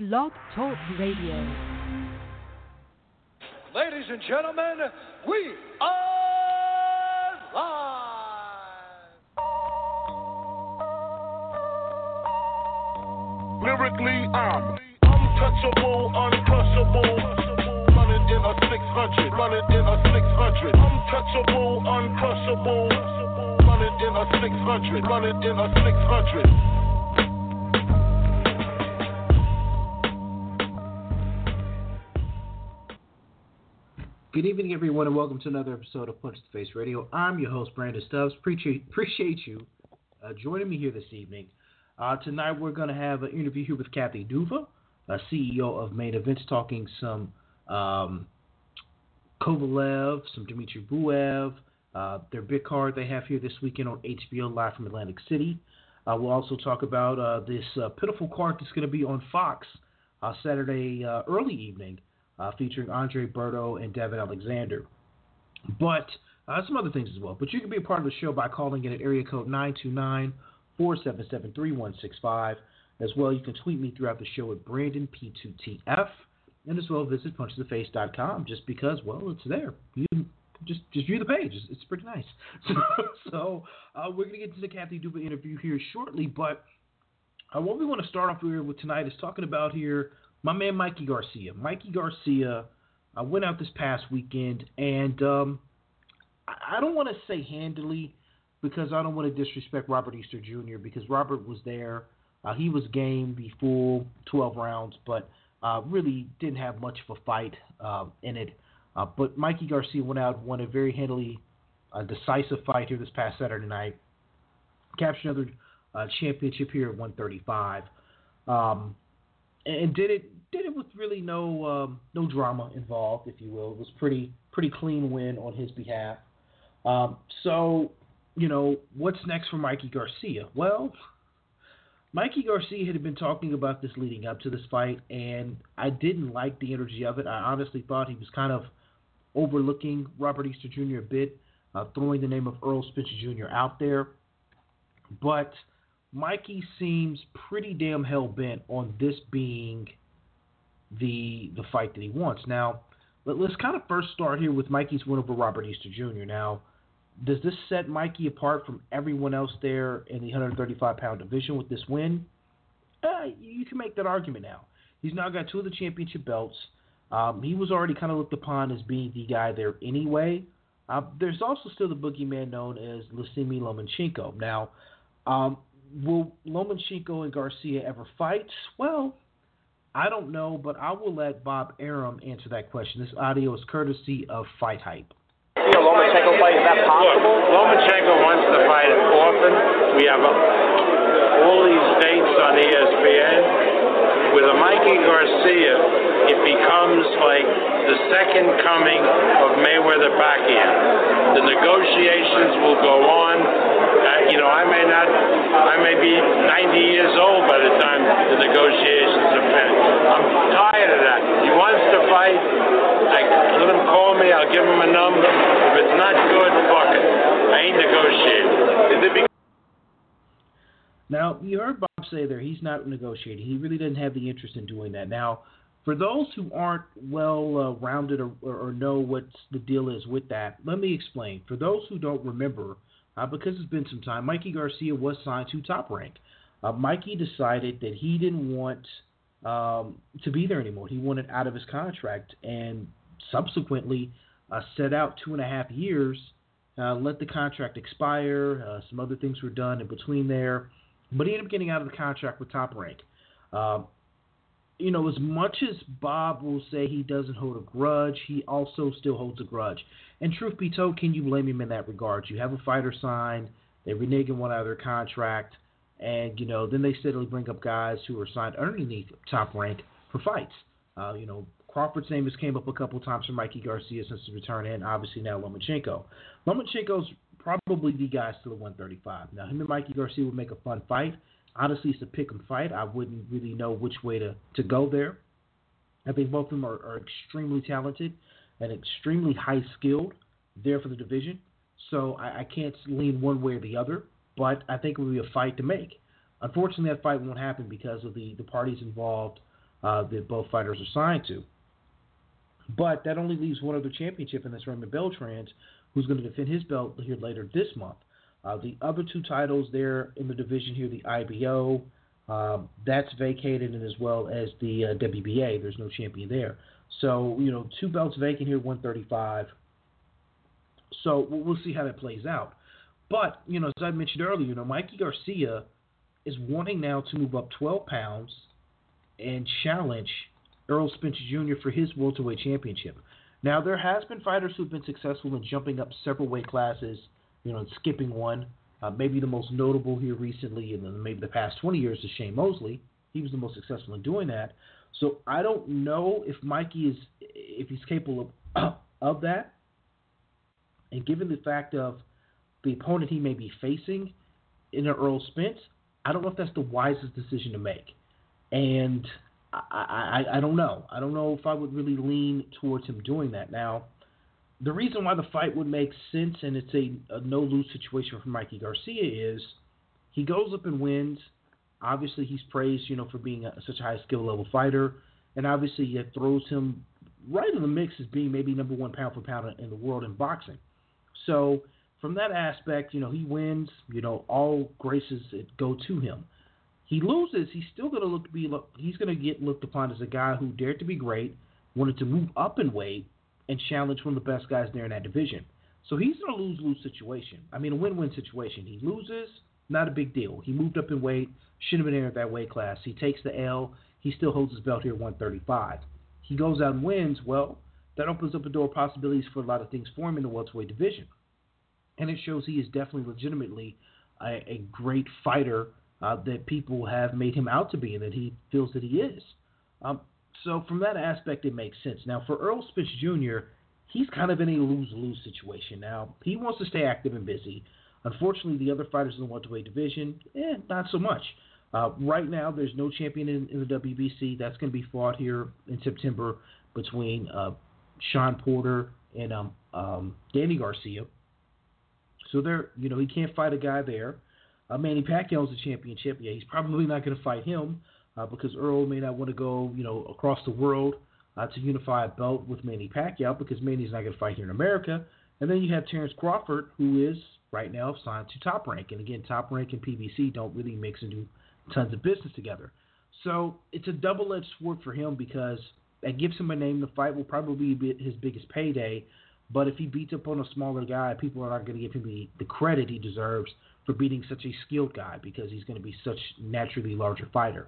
Blog Talk Radio. Ladies and gentlemen, we are live. Lyrically, I'm untouchable, uncrushable. Running in a 600, running in a 600. Untouchable, uncrushable. Running in a 600, running in a 600. Good evening, everyone, and welcome to another episode of Punch the Face Radio. I'm your host, Brandon Stubbs. Appreciate, you uh, joining me here this evening. Uh, tonight, we're going to have an interview here with Kathy Duva, CEO of Main Events, talking some um, Kovalev, some Dmitry Bivol, uh, their big card they have here this weekend on HBO Live from Atlantic City. Uh, we'll also talk about uh, this pitiful card that's going to be on Fox Saturday early evening uh, featuring Andre Berto and Devon Alexander. But uh, some other things as well. But you can be a part of the show by calling in at area code 929 477 3165. As well, you can tweet me throughout the show at BrandonP2TF. And as well, visit punchtheface.com just because, well, it's there. You just just view the page. It's, it's pretty nice. So, so uh, we're going to get to the Kathy Duva interview here shortly. But uh, what we want to start off here with tonight is talking about here my man Mikey Garcia. Mikey Garcia I went out this past weekend, and um, I don't want to say handily because I don't want to disrespect Robert Easter Jr. because Robert was there. Uh, he was game the full 12 rounds, but uh, really didn't have much of a fight uh, in it. Uh, but Mikey Garcia went out, won a very handily, uh, decisive fight here this past Saturday night. Captured another uh, championship here at 135. Um, and did it did it with really no um, no drama involved, if you will. It was pretty pretty clean win on his behalf. Um, so, you know, what's next for Mikey Garcia? Well, Mikey Garcia had been talking about this leading up to this fight, and I didn't like the energy of it. I honestly thought he was kind of overlooking Robert Easter Jr. a bit, uh, throwing the name of Errol Spence Jr. out there. But Mikey seems pretty damn hell bent on this being the the fight that he wants. Now, let, us kind of first start here with Mikey's win over Robert Easter Jr. Now, does this set Mikey apart from everyone else there in the 135 pound division with this win? Uh, you can make that argument now. He's now got two of the championship belts. Um, he was already kind of looked upon as being the guy there anyway. Uh, there's also still the boogeyman known as Vasiliy Lomachenko. Now, um, will Lomachenko and Garcia ever fight? Well, I don't know, but I will let Bob Arum answer that question. This audio is courtesy of Fight Hype. You know, Lomachenko fight, is that possible? Look, Lomachenko wants to fight often. We have uh, all these dates on ESPN. With a Mikey Garcia, it becomes like the second coming of Mayweather Pacquiao. The negotiations will go on. Uh, you know, I may not, I may be 90 years old by the time the negotiations are finished. I'm tired of that. He wants to fight. I let him call me. I'll give him a number. If it's not good, fuck it. I ain't negotiating. Is it because now, you heard Bob say there he's not negotiating. He really doesn't have the interest in doing that. Now, for those who aren't well uh, rounded or, or, know what the deal is with that, let me explain. For those who don't remember, uh, because it's been some time, Mikey Garcia was signed to Top Rank. Uh, Mikey decided that he didn't want um, to be there anymore. He wanted out of his contract and subsequently uh, set out two and a half years, uh, let the contract expire. Uh, some other things were done in between there, but he ended up getting out of the contract with Top Rank. You know, as much as Bob will say he doesn't hold a grudge, he also still holds a grudge. And truth be told, can you blame him in that regard? You have a fighter signed, they reneging one out of their contract, and you know, then they steadily bring up guys who are signed underneath top rank for fights. Uh, you know, Crawford's name has came up a couple times for Mikey Garcia since his return, and obviously now Lomachenko. Lomachenko's probably the guy still at 135. Now, him and Mikey Garcia would make a fun fight. Honestly, it's a pick 'em fight. I wouldn't really know which way to, to go there. I think both of them are, are extremely talented and extremely high skilled there for the division. So I, I can't lean one way or the other, but I think it would be a fight to make. Unfortunately, that fight won't happen because of the, the parties involved uh, that both fighters are signed to. But that only leaves one other championship, and that's Raymond Beltrans, who's going to defend his belt here later this month. Uh, the other two titles there in the division here, the IBO, um, that's vacated, and as well as the uh, WBA, there's no champion there. So you know, two belts vacant here, 135. So we'll see how that plays out. But you know, as I mentioned earlier, you know, Mikey Garcia is wanting now to move up 12 pounds and challenge Errol Spence Jr. for his welterweight championship. Now there has been fighters who've been successful in jumping up several weight classes, you know, skipping one. Uh, maybe the most notable here recently, in maybe the past 20 years, is Shane Mosley. He was the most successful in doing that. So I don't know if Mikey is if he's capable of of that. And given the fact of the opponent he may be facing in an Errol Spence, I don't know if that's the wisest decision to make. And I, I, I don't know. I don't know if I would really lean towards him doing that. Now, the reason why the fight would make sense and it's a, a no lose situation for Mikey Garcia is he goes up and wins. Obviously, he's praised, you know, for being a, such a high skill level fighter, and obviously it throws him right in the mix as being maybe number one pound for pound in the world in boxing. So from that aspect, you know, he wins. You know, all graces go to him. He loses, he's still going to look to be he's going to get looked upon as a guy who dared to be great, wanted to move up in weight, and challenge one of the best guys there in that division. So he's in a lose lose situation. I mean, a win win situation. He loses, not a big deal. He moved up in weight, shouldn't have been at that weight class. He takes the L. He still holds his belt here 135. He goes out and wins. Well, that opens up a door of possibilities for a lot of things for him in the welterweight division. And it shows he is definitely legitimately a, a great fighter uh, that people have made him out to be and that he feels that he is. Um, so from that aspect, it makes sense. Now for Errol Spence Jr., he's kind of in a lose-lose situation. Now he wants to stay active and busy. Unfortunately, the other fighters in the welterweight division, eh, not so much. Uh, right now, there's no champion in, in, the WBC. That's going to be fought here in September between uh, Shawn Porter and um, um, Danny Garcia. So there, you know, he can't fight a guy there. Uh, Manny Pacquiao's the championship. Yeah, he's probably not going to fight him uh, because Errol may not want to go, you know, across the world uh, to unify a belt with Manny Pacquiao because Manny's not going to fight here in America. And then you have Terrence Crawford, who is right now signed to Top Rank. And again, Top Rank and PBC don't really mix and do tons of business together. So it's a double-edged sword for him because that gives him a name. The fight will probably be his biggest payday. But if he beats up on a smaller guy, people are not going to give him the, the credit he deserves for beating such a skilled guy because he's going to be such naturally larger fighter.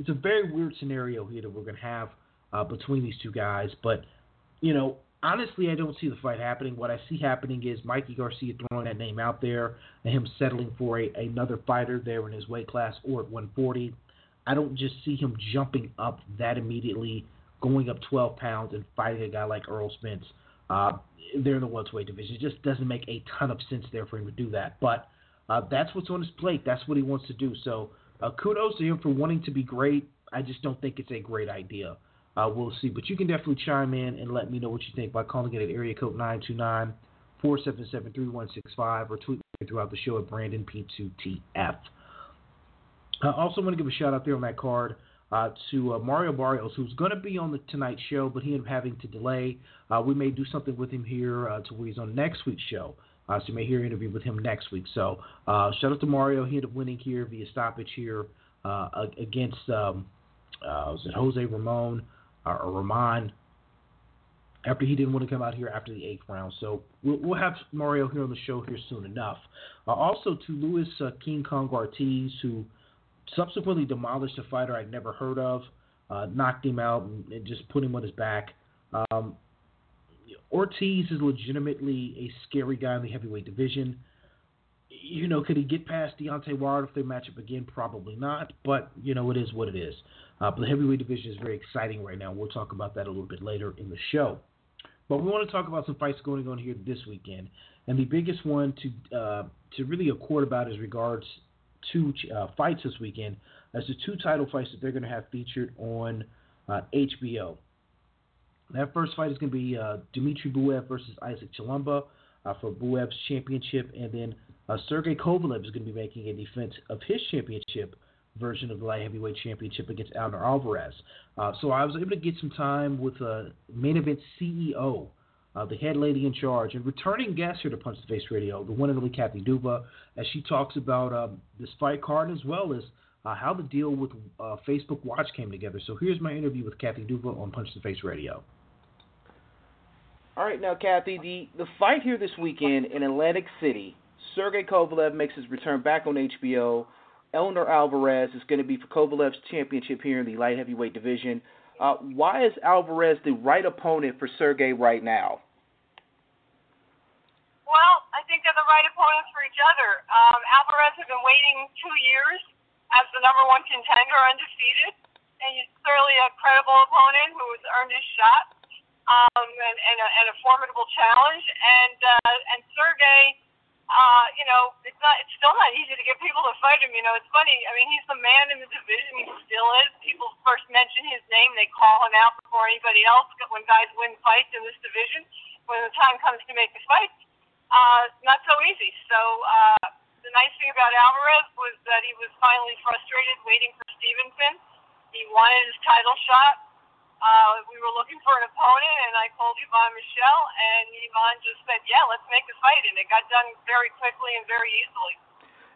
It's a very weird scenario here that we're going to have uh, between these two guys. But you know, honestly, I don't see the fight happening. What I see happening is Mikey Garcia throwing that name out there and him settling for a, another fighter there in his weight class or at 140. I don't just see him jumping up that immediately, going up 12 pounds and fighting a guy like Errol Spence. Uh, they're in the welterweight division. It just doesn't make a ton of sense there for him to do that. But uh, that's what's on his plate. That's what he wants to do. So uh, kudos to him for wanting to be great. I just don't think it's a great idea. Uh, we'll see. But you can definitely chime in and let me know what you think by calling it at area code 929 477 3165 or tweet me throughout the show at Brandon P2TF. I also want to give a shout out there on that card uh, to uh, Mario Barrios, who's going to be on the Tonight Show, but he ended up having to delay. Uh, we may do something with him here uh, to where he's on next week's show. Uh, so you may hear an interview with him next week. So uh, shout out to Mario. He ended up winning here via stoppage here uh, against um, uh, was it Jose Ramon or Ramon after he didn't want to come out here after the eighth round. So we'll, we'll have Mario here on the show here soon enough. Uh, also to Luis uh, King Kong Ortiz, who subsequently demolished a fighter I'd never heard of, knocked him out and, and, just put him on his back. Um, Ortiz is legitimately a scary guy in the heavyweight division. You know, could he get past Deontay Wilder if they match up again? Probably not. But you know, it is what it is. Uh, but the heavyweight division is very exciting right now. We'll talk about that a little bit later in the show. But we want to talk about some fights going on here this weekend, and the biggest one to uh, to really accord about is regards to uh, fights this weekend, as the two title fights that they're going to have featured on HBO. That first fight is going to be uh, Dmitry Bivol versus Isaac Chilemba uh, for Bivol's championship, and then uh, Sergey Kovalev is going to be making a defense of his championship version of the light heavyweight championship against Eleider Alvarez. Uh, so I was able to get some time with uh, main event CEO, uh, the head lady in charge, and returning guest here to Punch the Face Radio, the one and only Kathy Duva, as she talks about um, this fight card as well as uh, how the deal with uh, Facebook Watch came together. So here's my interview with Kathy Duva on Punch the Face Radio. All right, now Kathy, the the fight here this weekend in Atlantic City, Sergey Kovalev makes his return back on HBO. Eleider Alvarez is going to be for Kovalev's championship here in the light heavyweight division. Uh, why is Alvarez the right opponent for Sergey right now? Well, I think they're the right opponents for each other. Um, Alvarez has been waiting two years as the number one contender, undefeated, and he's clearly a credible opponent who has earned his shot um, and, and, a, and a formidable challenge. And uh, and Sergey, uh, you know, it's not it's still not easy to get people to fight him. You know, it's funny. I mean, he's the man in the division. He still is. People first mention his name, they call him out before anybody else. When guys win fights in this division, when the time comes to make the fights, uh, not so easy. So. Uh, the nice thing about Alvarez was that he was finally frustrated waiting for Stevenson. He wanted his title shot. Uh, we were looking for an opponent, and I called Yvon Michel, and Yvon just said, "Yeah, let's make the fight," and it got done very quickly and very easily.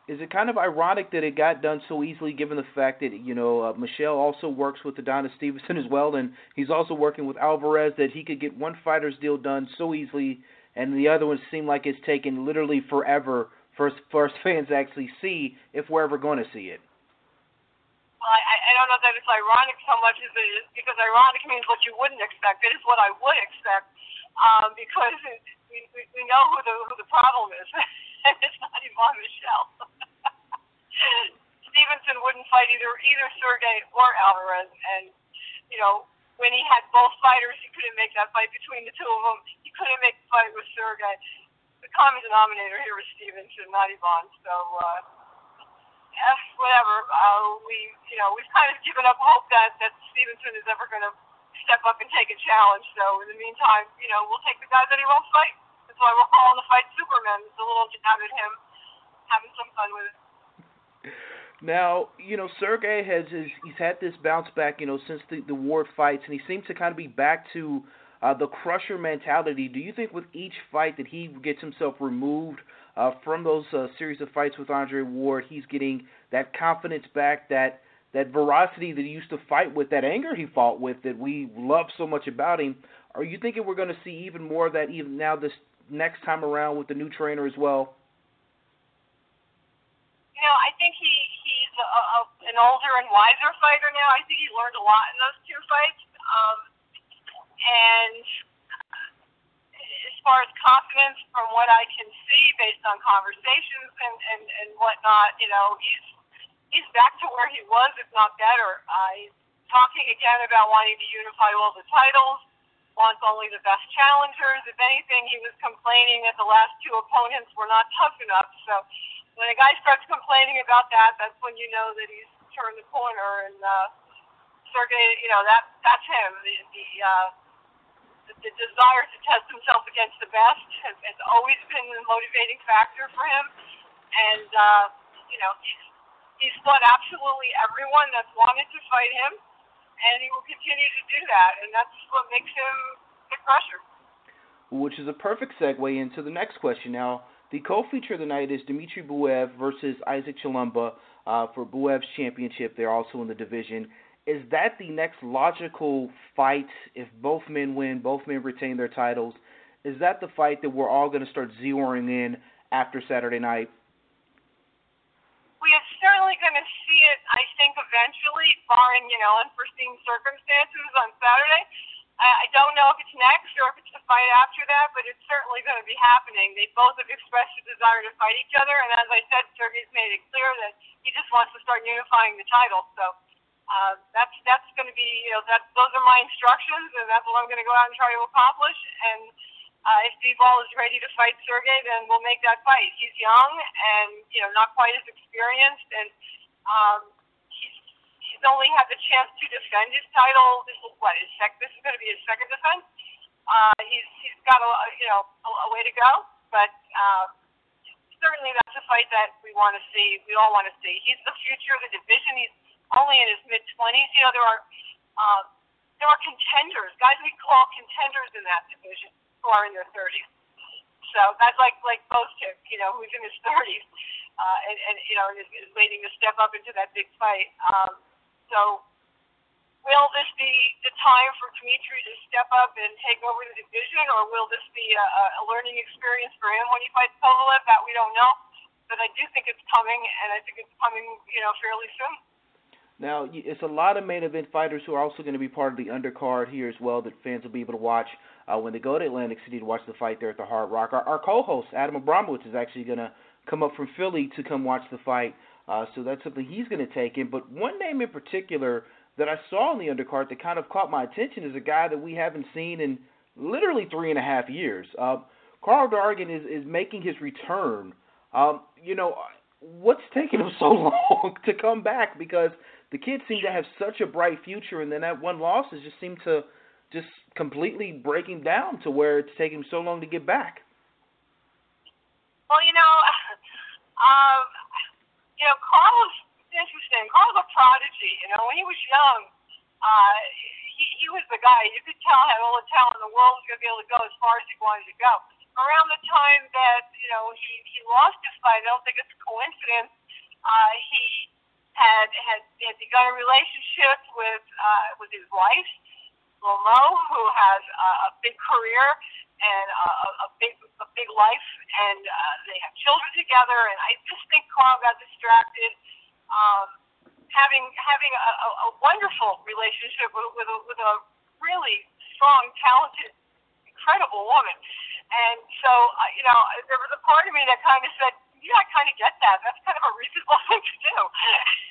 Is it kind of ironic that it got done so easily, given the fact that you know uh, Michel also works with Adonis Stevenson as well, and he's also working with Alvarez, that he could get one fighter's deal done so easily, and the other one seemed like it's taken literally forever for for fans to actually see if we're ever going to see it. I, I don't know that it's ironic so much as it is because ironic means what you wouldn't expect. It is what I would expect um, because it, we, we, we know who the who the problem is, and it's not Yvon Michel. Stevenson wouldn't fight either either Sergey or Alvarez, and you know when he had both fighters, he couldn't make that fight between the two of them. He couldn't make the fight with Sergey. The common denominator here was Stevenson, not Yvon. So. Uh, eh, whatever. Uh, we, you know, we've kind of given up hope that that Stevenson is ever going to step up and take a challenge. So in the meantime, you know, we'll take the guy that he won't fight. That's why we're calling the fight Superman. It's a little jab at him, having some fun with it. Now, you know, Sergey has his, he's had this bounce back, you know, since the the Ward fights, and he seems to kind of be back to uh, the crusher mentality. Do you think with each fight that he gets himself removed uh, from those uh, series of fights with Andre Ward, he's getting that confidence back, that that veracity that he used to fight with, that anger he fought with, that we love so much about him. Are you thinking we're going to see even more of that even now this next time around with the new trainer as well? You know, I think he he's a, a, an older and wiser fighter now. I think he learned a lot in those two fights. Um, and far as confidence, from what I can see based on conversations and and and whatnot, you know, he's he's back to where he was, if not better. Uh, he's talking again about wanting to unify all the titles, wants only the best challengers. If anything, he was complaining that the last two opponents were not tough enough. So when a guy starts complaining about that, that's when you know that he's turned the corner. And uh, Sergey, you know, that that's him. The, the uh, the, desire to test himself against the best has, has always been the motivating factor for him. And, uh, you know, he's, he's fought absolutely everyone that's wanted to fight him, and he will continue to do that. And that's what makes him the crusher. Which is a perfect segue into the next question. Now, the co-feature of the night is Dimitri Bivol versus Isaac Chilemba uh, for Bivol's championship. They're also in the division is that the next logical fight if both men win, both men retain their titles? Is that the fight that we're all going to start zeroing in after Saturday night? We are certainly going to see it, I think, eventually, barring, you know, unforeseen circumstances on Saturday. I don't know if it's next or if it's the fight after that, but it's certainly going to be happening. They both have expressed a desire to fight each other, and as I said, Sergey's made it clear that he just wants to start unifying the titles. So uh, that's that's going to be you know that those are my instructions and that's what I'm going to go out and try to accomplish. And uh, if Bivol is ready to fight Sergey, then we'll make that fight. He's young and you know not quite as experienced, and um, he's he's only had the chance to defend his title. This is what his sec. This is going to be his second defense. Uh, he's he's got a you know a, a way to go, but. Uh, certainly that's a fight that we want to see. We all want to see. He's the future of the division. He's only in his mid twenties. You know, there are uh, there are contenders, guys we call contenders in that division who are in their thirties. So that's like like Bostip, you know, who's in his thirties, uh, and and you know is, is waiting to step up into that big fight. Um, so will this be the time for Dimitri to step up and take over the division, or will this be a, a learning experience for him when he fights Kovalev? That we don't know, but I do think it's coming, and I think it's coming, you know, fairly soon. Now, it's a lot of main event fighters who are also going to be part of the undercard here as well that fans will be able to watch uh, when they go to Atlantic City to watch the fight there at the Hard Rock. Our, our co-host Adam Abramowitz is actually going to come up from Philly to come watch the fight, uh, so that's something he's going to take in. But one name in particular that I saw on the undercard that kind of caught my attention is a guy that we haven't seen in literally three and a half years. Uh, Karl Dargan is is making his return. Um, you know, what's taking him so long to come back? Because the kid seemed to have such a bright future, and then that one loss has just seemed to just completely break him down to where it's taking him so long to get back. Well, you know, um, you know, Karl's interesting. Karl's a prodigy. You know, when he was young, uh, he, he was the guy. You could tell had all the talent in the world. Was going to be able to go as far as he wanted to go. Around the time that you know he he lost his fight, I don't think it's a coincidence. Uh, he had had had begun a relationship with uh, with his wife, Lomo, who has uh, a big career and uh, a big a big life, and uh, they have children together. And I just think Karl got distracted um, having having a, a, a wonderful relationship with, with a, with a really strong, talented, incredible woman. And so, uh, you know, there was a part of me that kind of said, yeah, I kind of get that. That's kind of a reasonable thing to do.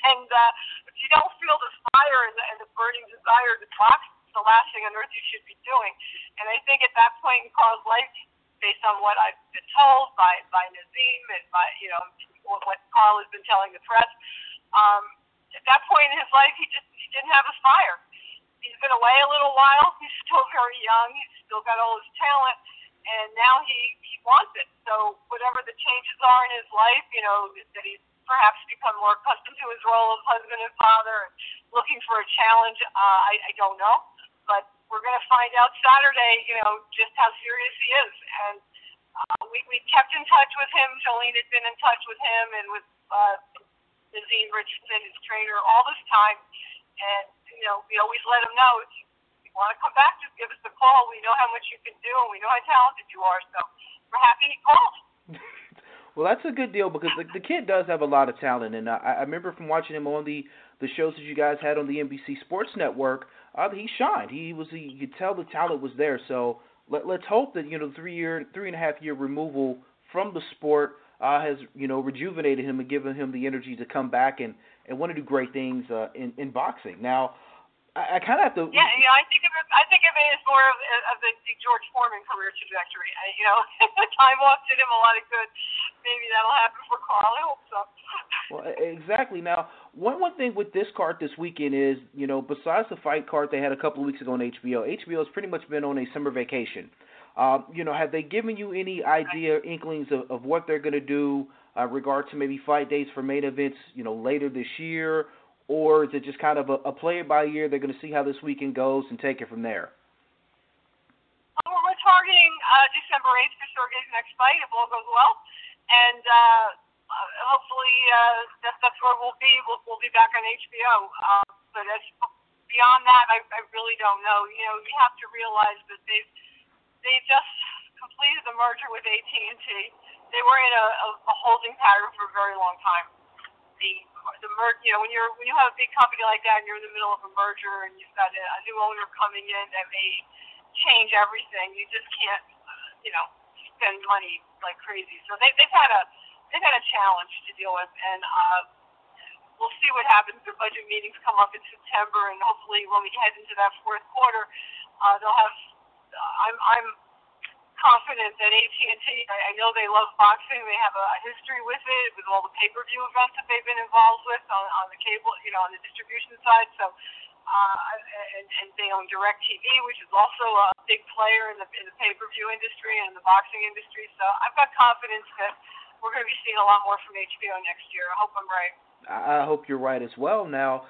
And uh, if you don't feel the fire and the, and the burning desire to talk, it's the last thing on earth you should be doing. And I think at that point in Karl's life, based on what I've been told by by Naazim and by you know what Karl has been telling the press, um, at that point in his life, he just he didn't have a fire. He's been away a little while. He's still very young. He's still got all his talent, and now he he wants it. So whatever the changes are in his life, you know, that he's perhaps become more accustomed to his role of husband and father, and looking for a challenge. Uh, I, I don't know, but we're going to find out Saturday. You know, just how serious he is, and uh, we we kept in touch with him. Jolene had been in touch with him, and with uh, Naazim Richardson, his trainer, all this time. And, you know, we always let him know want to come back, just give us a call. We know how much you can do, and we know how talented you are. So we're happy he called. well, that's a good deal because the, the kid does have a lot of talent, and I, I remember from watching him on the the shows that you guys had on the NBC Sports Network, uh, he shined. He was he, you could tell the talent was there. So let, let's hope that you know three year three and a half year removal from the sport uh, has you know rejuvenated him and given him the energy to come back and and want to do great things uh, in in boxing. Now, I, I kind of have to. Yeah, you know, I think of it. I think of it as more of, of the, the George Foreman career trajectory. I, you know, time off did him a lot of good. Maybe that'll happen for Karl. I hope so. well, exactly. Now, one one thing with this card this weekend is, you know, besides the fight card they had a couple of weeks ago on HBO, HBO has pretty much been on a summer vacation. Um, you know, have they given you any idea, inklings of, of what they're going to do uh, regard to maybe fight dates for main events, you know, later this year, or is it just kind of a, a play by ear? They're going to see how this weekend goes and take it from there. Well, we're targeting uh, December 8th for Sergey's next fight if all goes well, and uh, uh, hopefully uh, that's, that's where we'll be. We'll, we'll be back on HBO. Um, but as beyond that, I, I really don't know. You know, you have to realize that they've they just completed the merger with AT&T. They were in a, a holding pattern for a very long time. The the mer- you know when you're when you have a big company like that and you're in the middle of a merger and you've got a, a new owner coming in that may change everything, you just can't uh, you know spend money like crazy. So they they've had a they've had a challenge to deal with and. uh we'll see what happens. Their budget meetings come up in September, and hopefully, when we head into that fourth quarter, uh, they'll have I'm I'm confident that AT&T. I, I know they love boxing. They have a, a history with it, with all the pay-per-view events that they've been involved with on, on the cable, you know, on the distribution side. So, uh, and, and they own DirecTV, which is also a big player in the in the pay-per-view industry and the boxing industry. So, I've got confidence that we're going to be seeing a lot more from HBO next year. I hope I'm right. I, I hope you're right as well. Now,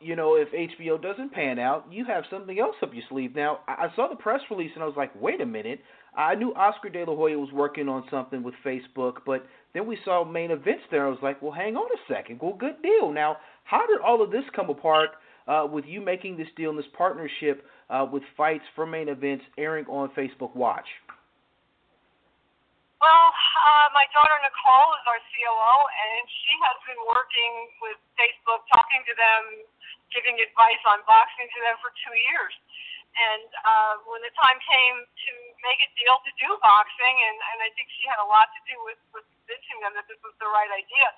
you know, if HBO doesn't pan out, you have something else up your sleeve. Now, I, saw the press release and I was like, wait a minute. I knew Oscar De La Hoya was working on something with Facebook, but then we saw main events there. I was like, well, hang on a second. Well, good deal. Now, how did all of this come apart uh, with you making this deal and this partnership uh, with fights for main events airing on Facebook Watch? Well, uh, my daughter Nicole is our COO, and she has been working with Facebook, talking to them, giving advice on boxing to them for two years. And uh, when the time came to make a deal to do boxing, and, and I think she had a lot to do with, with convincing them that this was the right idea,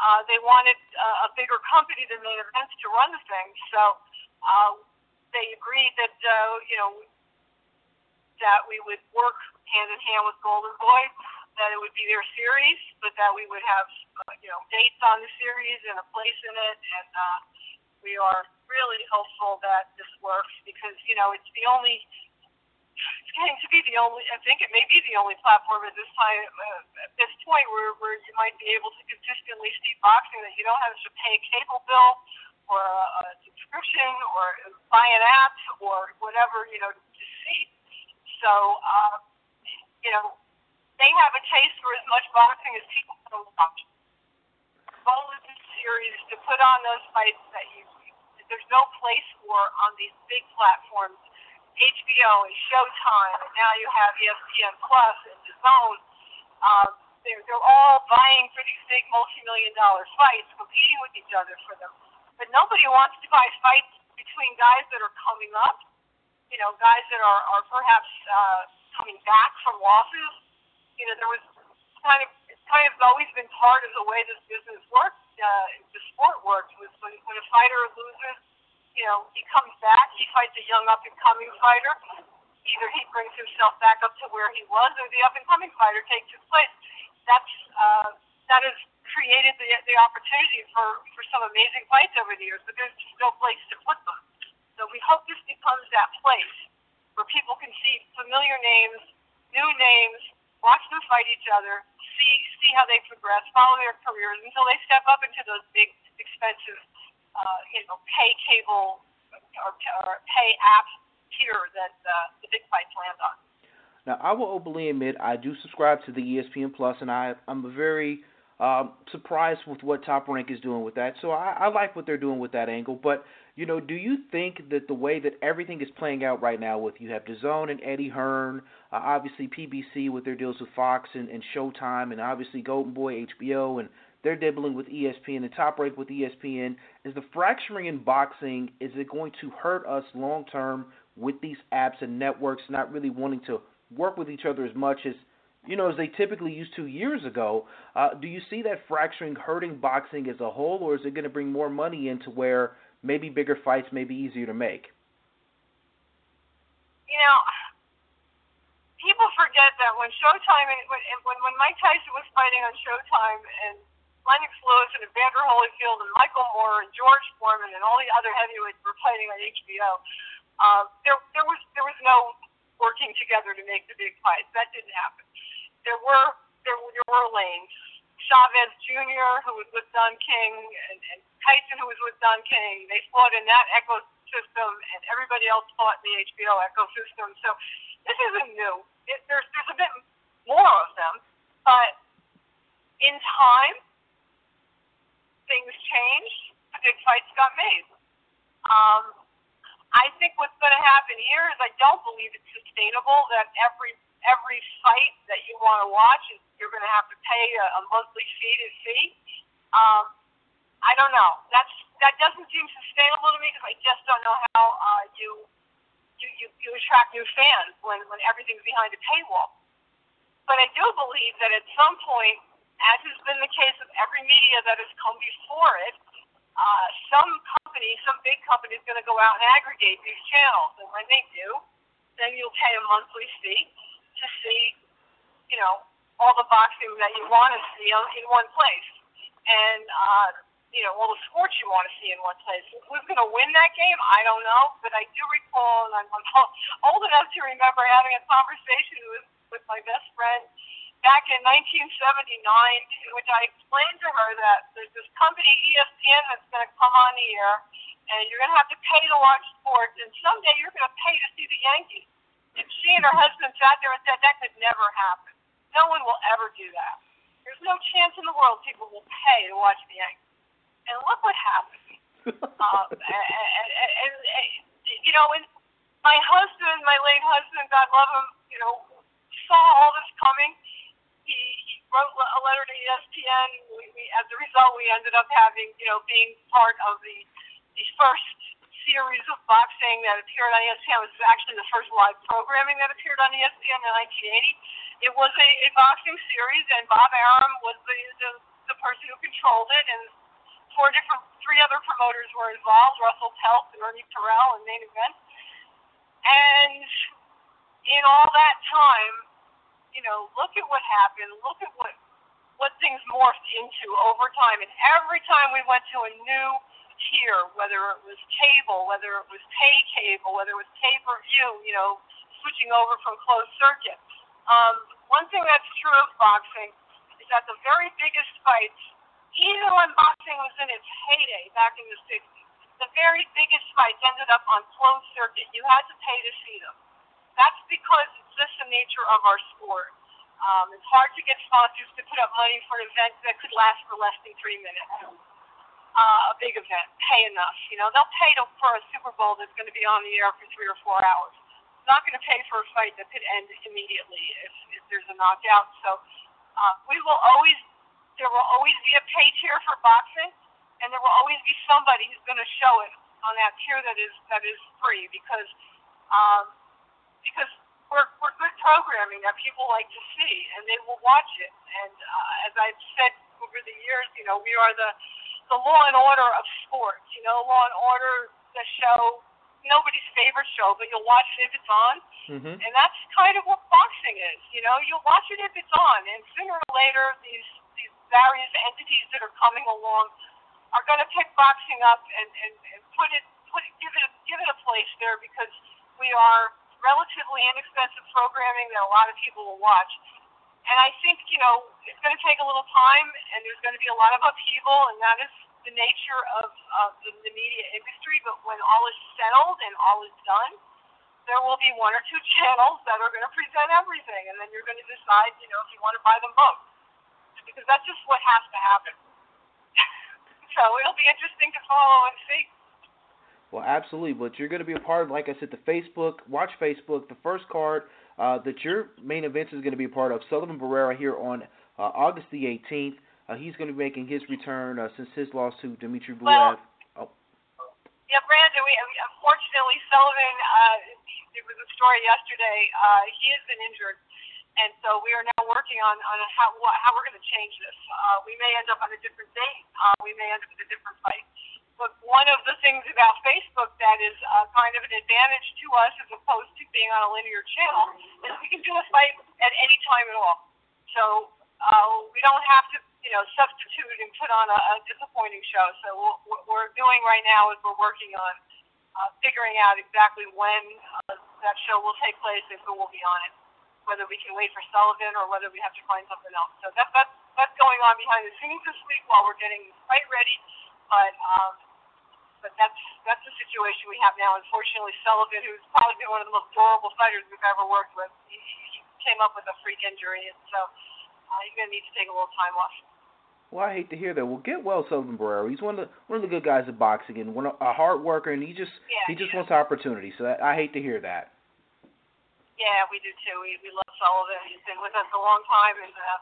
uh, they wanted uh, a bigger company than main events to run the thing. So uh, they agreed that, uh, you know, that we would work hand in hand with Golden Boy, that it would be their series, but that we would have, uh, you know, dates on the series and a place in it, and uh, we are really hopeful that this works because you know it's the only. It's getting to be the only. I think it may be the only platform at this time, uh, at this point, where where you might be able to consistently see boxing that you don't have to pay a cable bill or a, a subscription or buy an app or whatever you know to see. So, uh, you know, they have a taste for as much boxing as people can watch. Goal this series to put on those fights that you there's no place for on these big platforms. HBO and Showtime, and now you have ESPN Plus and DAZN. Um, they're, they're all vying for these big multi-million dollar fights, competing with each other for them. But nobody wants to buy fights between guys that are coming up, you know, guys that are, are perhaps uh, coming back from losses. You know, there was kind of it's kind of always been part of the way this business works, uh, the sport works. Was when, when a fighter loses, you know, he comes back, he fights a young up and coming fighter. Either he brings himself back up to where he was, or the up and coming fighter takes his place. That's uh, that has created the the opportunity for for some amazing fights over the years, but there's just no place to put them. So we hope this becomes that place where people can see familiar names, new names, watch them fight each other, see see how they progress, follow their careers until they step up into those big, expensive, uh, you know, pay cable or, or pay app tier that uh, the big fights land on. Now, I will openly admit I do subscribe to the ESPN Plus, and I I'm very um, surprised with what Top Rank is doing with that. So I, I like what they're doing with that angle. But you know, do you think that the way that everything is playing out right now, with you have DAZN and Eddie Hearn, uh, obviously PBC with their deals with Fox and, and Showtime, and obviously Golden Boy, HBO, and they're dibbling with ESPN and Top Rank with ESPN. Is the fracturing in boxing is it going to hurt us long term with these apps and networks not really wanting to work with each other as much as you know as they typically used to years ago? Uh, do you see that fracturing hurting boxing as a whole, or is it going to bring more money into where maybe bigger fights may be easier to make? You know, people forget that when Showtime and when when, Mike Tyson was fighting on Showtime and Lennox Lewis and Evander Holyfield and Michael Moorer and George Foreman and all the other heavyweights were fighting on HBO. Uh, there there was there was no working together to make the big fights. That didn't happen. There were there, there were lanes. Chavez Jr., who was with Don King, and, and Tyson, who was with Don King. They fought in that ecosystem, and everybody else fought in the HBO ecosystem. So this isn't new. It, there's there's a bit more of them, but in time, things changed. Big fights got made. Um, I think what's going to happen here is I don't believe it's sustainable that every every fight that you want to watch is you're going to have to pay a, a monthly fee to see. Um, I don't know. That's that doesn't seem sustainable to me because I just don't know how uh, you, you you you attract new fans when when everything's behind a paywall. But I do believe that at some point, as has been the case with every media that has come before it, uh, some company, some big company is going to go out and aggregate these channels, and when they do, then you'll pay a monthly fee to see, you know, all the boxing that you want to see in one place, and uh, you know all the sports you want to see in one place. Who's going to win that game? I don't know, but I do recall, and I'm old enough to remember having a conversation with with my best friend back in 1979, in which I explained to her that there's this company ESPN that's going to come on the air, and you're going to have to pay to watch sports, and someday you're going to pay to see the Yankees. And she and her husband sat there and said that could never happen. No one will ever do that. There's no chance in the world people will pay to watch the Yankees. And look what happened. um, and, and, and, and, you know, and my husband, my late husband, God love him, you know, saw all this coming. He, he wrote a letter to ESPN. We, we, as a result, we ended up having, you know, being part of the the first series of boxing that appeared on ESPN. It was actually the first live programming that appeared on ESPN in 1980. It was a, a boxing series, and Bob Arum was the, the the person who controlled it, and four different, three other promoters were involved: Russell Peltz and Ernie Terrell, and main event. And in all that time, you know, look at what happened. Look at what what things morphed into over time. And every time we went to a new tier, whether it was cable, whether it was pay cable, whether it was pay per view, you know, switching over from closed circuit. Um, one thing that's true of boxing is that the very biggest fights, even when boxing was in its heyday back in the 60s, the very biggest fights ended up on closed circuit. You had to pay to see them. That's because it's just the nature of our sport. Um, it's hard to get sponsors to put up money for an event that could last for less than three minutes. Uh, a big event, pay enough. You know, they'll pay to, for a Super Bowl that's going to be on the air for three or four hours. Not going to pay for a fight that could end immediately if, if there's a knockout. So uh, we will always, there will always be a pay tier for boxing, and there will always be somebody who's going to show it on that tier that is that is free because um, because we're we're good programming that people like to see, and they will watch it. And uh, as I've said over the years, you know, we are the the law and order of sports. You know, law and order, the show, nobody's favorite show, but you'll watch it if it's on. Mm-hmm. And that's kind of what boxing is. You know, you'll watch it if it's on, and sooner or later, these these various entities that are coming along are going to pick boxing up and, and, and put it put it give it give it a place there because we are relatively inexpensive programming that a lot of people will watch. And I think, you know, it's going to take a little time, and there's going to be a lot of upheaval, and that is the nature of, of the, the media industry. But when all is settled and all is done, there will be one or two channels that are going to present everything, and then you're going to decide, you know, if you want to buy them both, because that's just what has to happen. so it'll be interesting to follow and see. Well, absolutely. But you're going to be a part of, like I said, the Facebook. Watch Facebook. The first card uh, that your main event is going to be a part of, Sullivan Barrera, here on uh, August the 18th. Uh, he's going to be making his return uh, since his loss to Dmitry Bivol. Well, oh. Yeah, Brandon. We unfortunately Sullivan. Uh, there was a story yesterday. Uh, he has been injured, and so we are now working on on how how we're going to change this. Uh, we may end up on a different date. Uh, we may end up with a different fight. But one of the things about Facebook that is uh, kind of an advantage to us as opposed to being on a linear channel is we can do a fight at any time at all. So uh, we don't have to, you know, substitute and put on a, a disappointing show. So what we're doing right now is we're working on uh, figuring out exactly when uh, that show will take place and who will be on it. Whether we can wait for Sullivan or whether we have to find something else. So that, that's that's going on behind the scenes this week while we're getting the fight ready. But um, but that's that's the situation we have now. Unfortunately, Sullivan, who's probably been one of the most durable fighters we've ever worked with, he, he came up with a freak injury, and so uh, he's going to need to take a little time off. Well, I hate to hear that. Well, get well, Sullivan Barrera. He's one of the one of the good guys at boxing, and one a hard worker, and he just yeah, he just yeah. wants opportunity. So that, I hate to hear that. Yeah, we do too. We we love Sullivan. He's been with us a long time, and uh,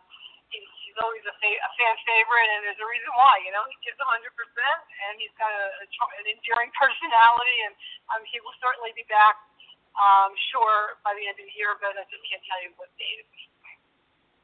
he's, he's always a, fa- a fan favorite, and there's a reason why. You know, he gives 100%, and he's got a, a an endearing personality, and um, he will certainly be back. Um, sure, by the end of the year, but I just can't tell you what date.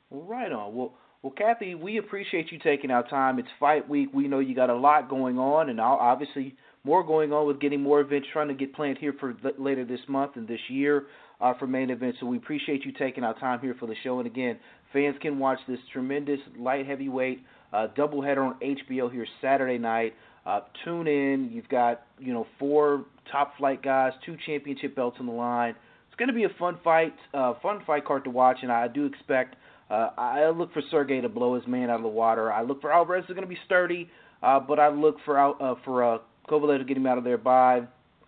Well, right on. Well, well, Kathy, we appreciate you taking our time. It's fight week. We know you got a lot going on, and obviously more going on with getting more events trying to get planned here for later this month and this year uh, for main events. So we appreciate you taking our time here for the show. And again, fans can watch this tremendous light heavyweight uh, doubleheader on HBO here Saturday night. Uh, tune in. You've got you know four top flight guys, two championship belts on the line. It's going to be a fun fight, uh, fun fight card to watch, and I do expect Uh, I look for Sergey to blow his man out of the water. I look for Alvarez is going to be sturdy, uh, but I look for uh, for uh, Kovalev to get him out of there by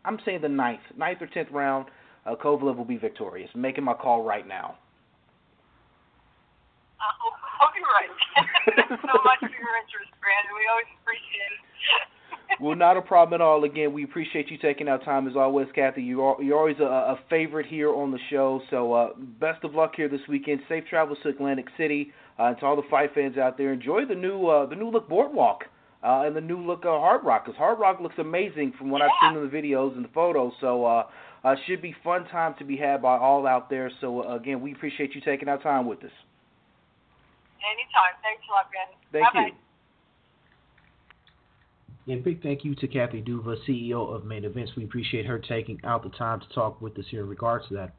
I'm saying the ninth, ninth or tenth round. Uh, Kovalev will be victorious. Making my call right now. Uh, I'll be right. So much for your interest, Brandon. We always appreciate it. Well, not a problem at all. Again, we appreciate you taking our time as always, Kathy. You are you're always a, a favorite here on the show. So uh, best of luck here this weekend. Safe travels to Atlantic City. Uh, and to all the fight fans out there, enjoy the new uh, the new look boardwalk uh, and the new look uh, Hard Rock. Because Hard Rock looks amazing from what yeah. I've seen in the videos and the photos. So uh, uh, should be fun time to be had by all out there. So uh, again, we appreciate you taking our time with us. Anytime. Thanks a lot, Ben. Thank Bye-bye. you. And big thank you to Kathy Duva, CEO of Main Events. We appreciate her taking out the time to talk with us here in regards to that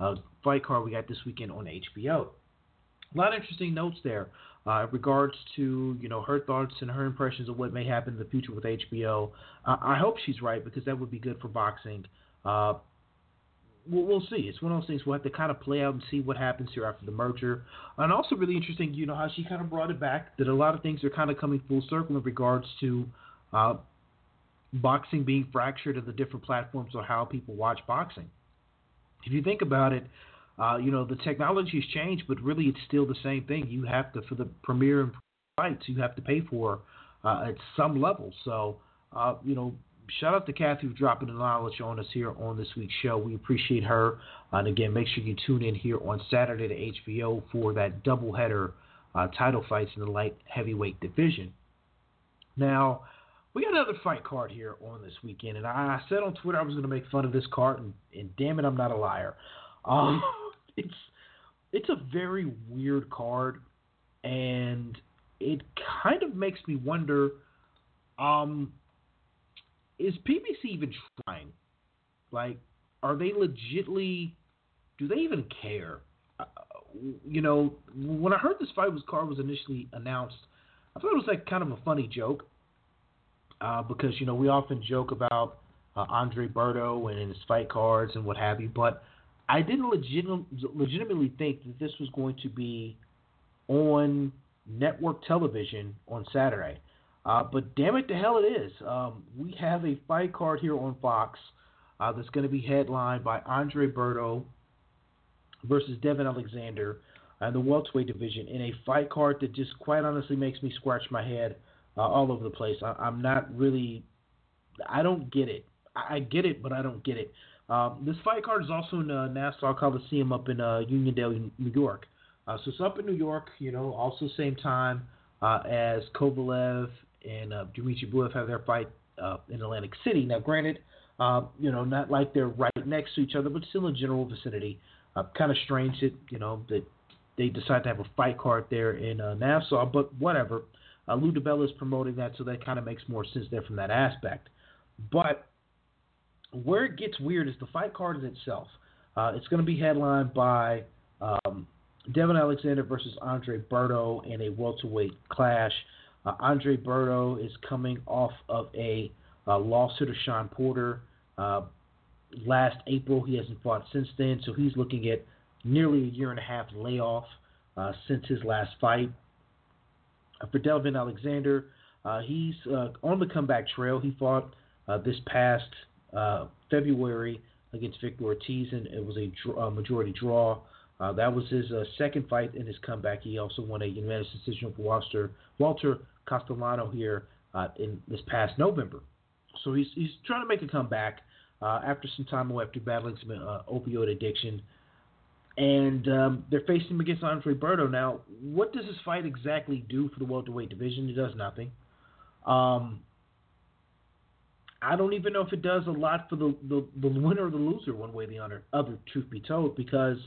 uh, fight card we got this weekend on HBO. A lot of interesting notes there uh, in regards to you know her thoughts and her impressions of what may happen in the future with HBO. Uh, I hope she's right because that would be good for boxing. Uh, we'll, we'll see. It's one of those things we'll have to kind of play out and see what happens here after the merger. And also really interesting, you know, how she kind of brought it back that a lot of things are kind of coming full circle in regards to uh, boxing being fractured of the different platforms or how people watch boxing. If you think about it, uh, you know, the technology has changed, but really it's still the same thing. You have to, for the premier fights, you have to pay for uh, at some level. So, uh, you know, shout out to Kathy for dropping the knowledge on us here on this week's show. We appreciate her. And again, make sure you tune in here on Saturday to HBO for that doubleheader uh, title fights in the light heavyweight division. Now, we got another fight card here on this weekend, and I said on Twitter I was going to make fun of this card, and, and damn it, I'm not a liar. Um, it's it's a very weird card, and it kind of makes me wonder. Um, is PBC even trying? Like, are they legitly? Do they even care? Uh, you know, when I heard this fight was card was initially announced, I thought it was like kind of a funny joke. Uh, because you know we often joke about uh, Andre Berto and his fight cards and what have you, but I didn't legit- legitimately think that this was going to be on network television on Saturday. Uh, but damn it, the hell it is. Um, we have a fight card here on Fox uh, that's going to be headlined by Andre Berto versus Devon Alexander in the welterweight division in a fight card that just quite honestly makes me scratch my head uh, all over the place. I, am not really, I don't get it. I, I get it, but I don't get it. Um, this fight card is also in uh, Nassau Coliseum up in uh, Uniondale, New York. Uh, so it's up in New York, you know, also same time uh, as Kovalev and uh, Dmitry Bivol have their fight uh, in Atlantic City. Now, granted, uh, you know, not like they're right next to each other, but still in general vicinity. Uh, kind of strange that, you know, that they decide to have a fight card there in Nassau, but whatever. Uh, Lou DiBella is promoting that, so that kind of makes more sense there from that aspect. But where it gets weird is the fight card in itself. Uh, it's going to be headlined by um, Devon Alexander versus Andre Berto in a welterweight clash. Uh, Andre Berto is coming off of a uh, lawsuit of Shawn Porter uh, last April. He hasn't fought since then, so he's looking at nearly a year and a half layoff uh, since his last fight. Uh, for Devon Alexander, he's on the comeback trail. He fought this past uh, February against Victor Ortiz, and it was a, majority draw. Uh, that was his uh, second fight in his comeback. He also won a unanimous decision over Walter, Walter Castellano here uh, in this past November. So he's he's trying to make a comeback uh, after some time away after battling some uh, opioid addiction. And um, they're facing him against Andre Berto. Now, what does this fight exactly do for the welterweight division? It does nothing. Um, I don't even know if it does a lot for the, the, the winner or the loser, one way or the other, other, truth be told, because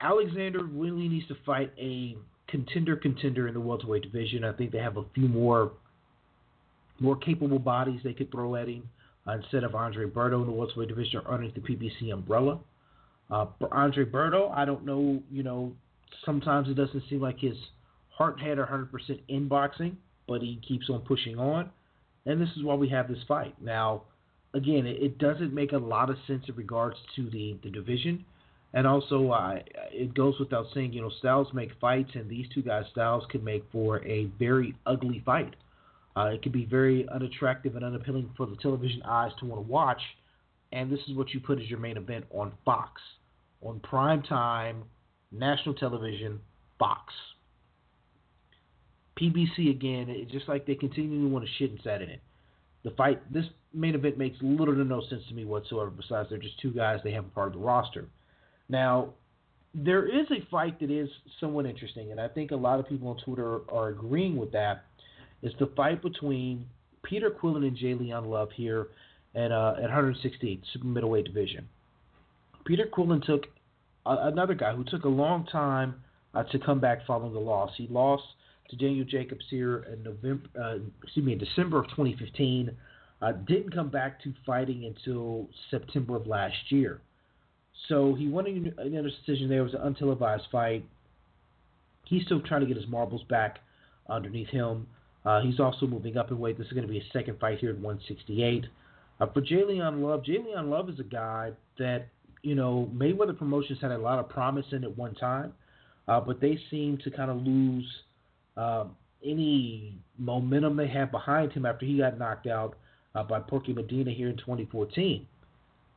Alexander really needs to fight a contender contender in the welterweight division. I think they have a few more more capable bodies they could throw at him uh, instead of Andre Berto in the welterweight division or underneath the PBC umbrella. Uh, Andre Berto, I don't know, you know, sometimes it doesn't seem like his heart had 100% in boxing, but he keeps on pushing on and this is why we have this fight. Now, again, it, it doesn't make a lot of sense in regards to the, the division, And also, uh, it goes without saying, you know, styles make fights, and these two guys' styles can make for a very ugly fight. Uh, it can be very unattractive and unappealing for the television eyes to want to watch. And this is what you put as your main event on Fox, on prime time, national television, Fox. PBC again, it's just like they continue to want to shit and inside in it. The fight, this main event makes little to no sense to me whatsoever. Besides, they're just two guys they have a part of the roster. Now, there is a fight that is somewhat interesting, and I think a lot of people on Twitter are agreeing with that. It's the fight between Peter Quillin and J'Leon Love here at uh, at 168 super middleweight division. Peter Quillin took uh, another guy who took a long time uh, to come back following the loss. He lost to Daniel Jacobs here in November, uh, excuse me, in December of 2015. Uh, didn't come back to fighting until September of last year. So he won another decision there. It was an untelevised fight. He's still trying to get his marbles back underneath him. Uh, he's also moving up in weight. This is going to be a second fight here at 168. Uh, for J'Leon Love, J'Leon Love is a guy that, you know, Mayweather Promotions had a lot of promise in at one time, uh, but they seem to kind of lose uh, any momentum they had behind him after he got knocked out uh, by Porky Medina here in 2014.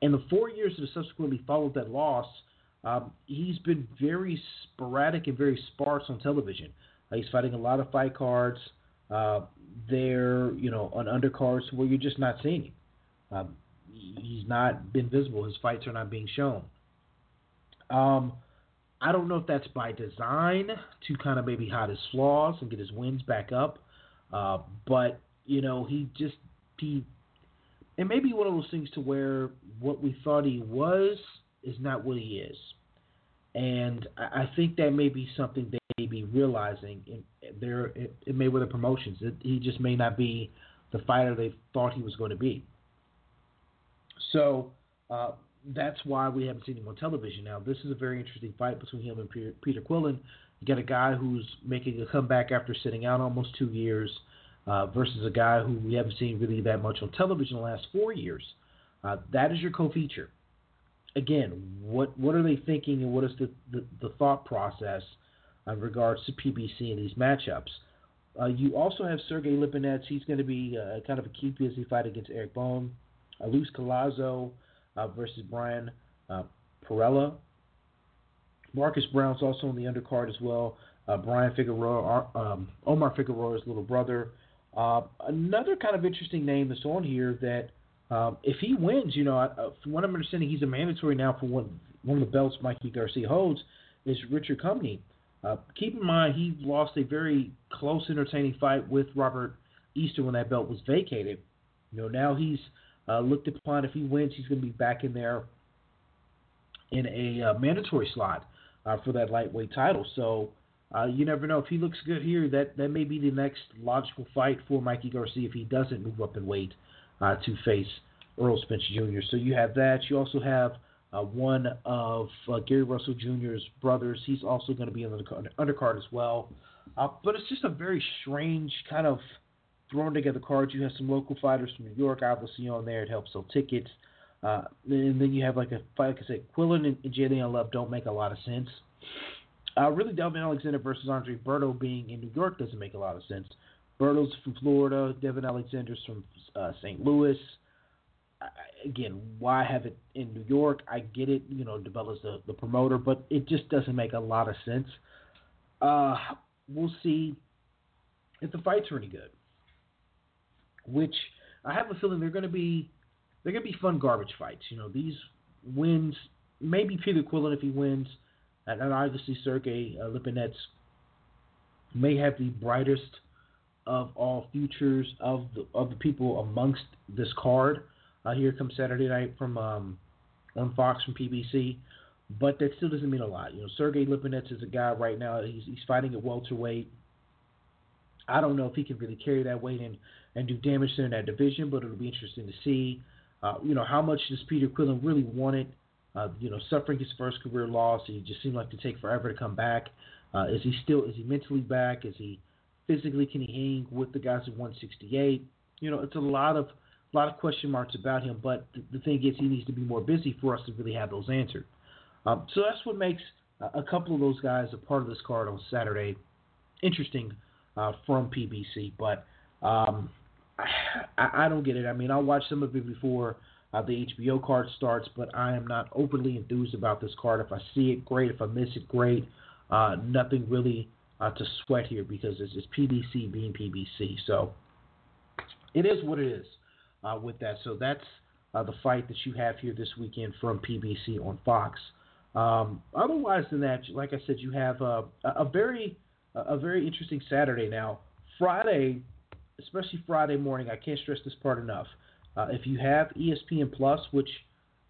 In the four years that have subsequently followed that loss, um, he's been very sporadic and very sparse on television. Uh, he's fighting a lot of fight cards uh, there, you know, on undercards where you're just not seeing him. Um, he's not been visible. His fights are not being shown. Um, I don't know if that's by design to kind of maybe hide his flaws and get his wins back up. Uh, but you know, he just he it may be one of those things to where what we thought he was is not what he is. And I think that may be something they may be realizing in their it Mayweather promotions. It, he just may not be the fighter they thought he was going to be. So uh, that's why we haven't seen him on television now. This is a very interesting fight between him and Peter, Peter Quillin. You got a guy who's making a comeback after sitting out almost two years uh, versus a guy who we haven't seen really that much on television the last four years. Uh, that is your co-feature. Again, what what are they thinking, and what is the, the, the thought process in regards to PBC and these matchups? Uh, you also have Sergey Lipinets. He's going to be uh, kind of a key busy fight against Eric Bone. Luis Collazo uh, versus Brian uh, Perrella. Marcus Browne's also on the undercard as well. Uh, Brian Figueroa, um, Omar Figueroa's little brother. Another kind of interesting name that's on here that um, if he wins, you know, uh, from what I'm understanding, he's a mandatory now for one, one of the belts Mikey Garcia holds, is Richard Commey. Uh, keep in mind, he lost a very close, entertaining fight with Robert Easter when that belt was vacated. You know, now he's uh, looked upon if he wins, he's going to be back in there in a uh, mandatory slot uh, for that lightweight title. So uh, you never know if he looks good here. That that may be the next logical fight for Mikey Garcia if he doesn't move up in weight uh, to face Errol Spence Jr. So you have that. You also have uh, one of Gary Russell Jr.'s brothers. He's also going to be on the undercard as well. but it's just a very strange kind of throwing together cards. You have some local fighters from New York, obviously on there. It helps sell tickets. Uh, and then you have like a fight, like I said, Quillin and, and J'Leon Love don't make a lot of sense. Uh, really, Devon Alexander versus Andre Berto being in New York doesn't make a lot of sense. Berto's from Florida, Devon Alexander's from uh, St. Louis. I, again, why have it in New York? I get it, you know, DiBella's the, the promoter, but it just doesn't make a lot of sense. Uh, we'll see if the fights are any good which I have a feeling they're going to be they're going to be fun garbage fights. You know, these wins, maybe Peter Quillin if he wins, and, obviously Sergey uh, Lipinets may have the brightest of all futures of the of the people amongst this card. Uh, here comes Saturday night from um, on Fox from PBC, but that still doesn't mean a lot. You know, Sergey Lipinets is a guy right now. He's he's fighting at welterweight. I don't know if he can really carry that weight and, and do damage in that division, but it'll be interesting to see. Uh, you know, how much does Peter Quillin really want it? Uh, you know, suffering his first career loss, he just seemed like to take forever to come back. Uh, is he still? Is he mentally back? Is he physically? Can he hang with the guys at 168? You know, it's a lot of a lot of question marks about him. But the, the thing is, he needs to be more busy for us to really have those answered. Um, so that's what makes a couple of those guys a part of this card on Saturday interesting uh, from PBC. But um, I, I don't get it. I mean, I'll watch some of it before uh, the HBO card starts, but I am not overly enthused about this card. If I see it, great. If I miss it, great. Uh, nothing really uh, to sweat here because it's, it's PBC being PBC. So it is what it is uh, with that. So that's uh, the fight that you have here this weekend from PBC on Fox. Um, otherwise than that, like I said, you have uh, a very a very interesting Saturday now. Friday, especially Friday morning, I can't stress this part enough. Uh, if you have ESPN Plus, which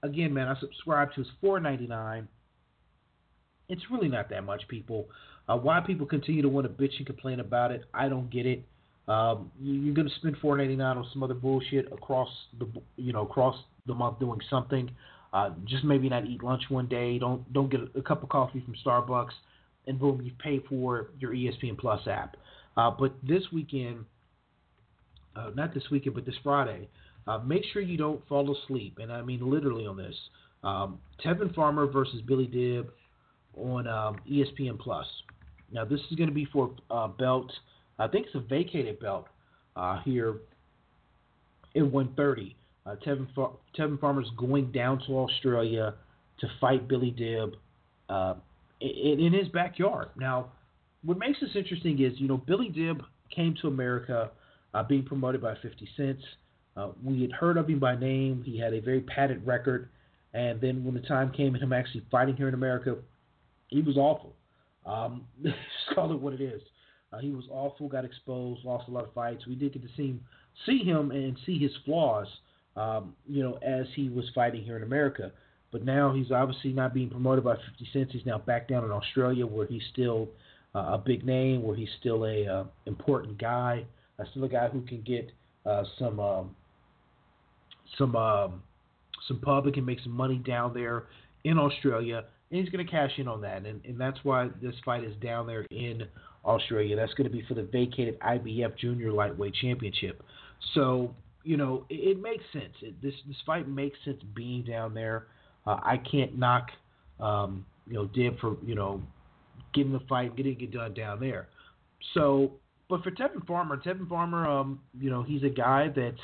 again, man, I subscribe to, is four ninety nine. It's really not that much, people. Uh, why people continue to want to bitch and complain about it, I don't get it. Um, you're going to spend four ninety nine on some other bullshit across the you know across the month doing something. Uh, just maybe not eat lunch one day. Don't don't get a, a cup of coffee from Starbucks, and boom, you pay for your ESPN Plus app. Uh, but this weekend, uh, not this weekend, but this Friday, uh, make sure you don't fall asleep, and I mean literally on this. Um, Tevin Farmer versus Billy Dib on um, ESPN Plus. Now this is going to be for uh, belt. I think it's a vacated belt uh, here at 130. Uh, Tevin, Far- Tevin Farmer's going down to Australia to fight Billy Dib uh, in, in his backyard. Now, what makes this interesting is, you know, Billy Dib came to America uh, being promoted by 50 Cent. Uh, we had heard of him by name. He had a very padded record. And then when the time came and him actually fighting here in America, he was awful. Um, just call it what it is. Uh, he was awful, got exposed, lost a lot of fights. We did get to see him, see him and see his flaws, um, you know, as he was fighting here in America. But now he's obviously not being promoted by 50 Cent. He's now back down in Australia where he's still uh, a big name, where he's still a uh, important guy, uh, still a guy who can get uh, some um, some um, some public and make some money down there in Australia, and he's going to cash in on that, and, and that's why this fight is down there in Australia. That's going to be for the vacated IBF Junior Lightweight Championship. So you know it, it makes sense. It, this this fight makes sense being down there. Uh, I can't knock um, you know Dib for you know getting the fight, getting it done down there. So, but for Tevin Farmer, Tevin Farmer, um, you know he's a guy that's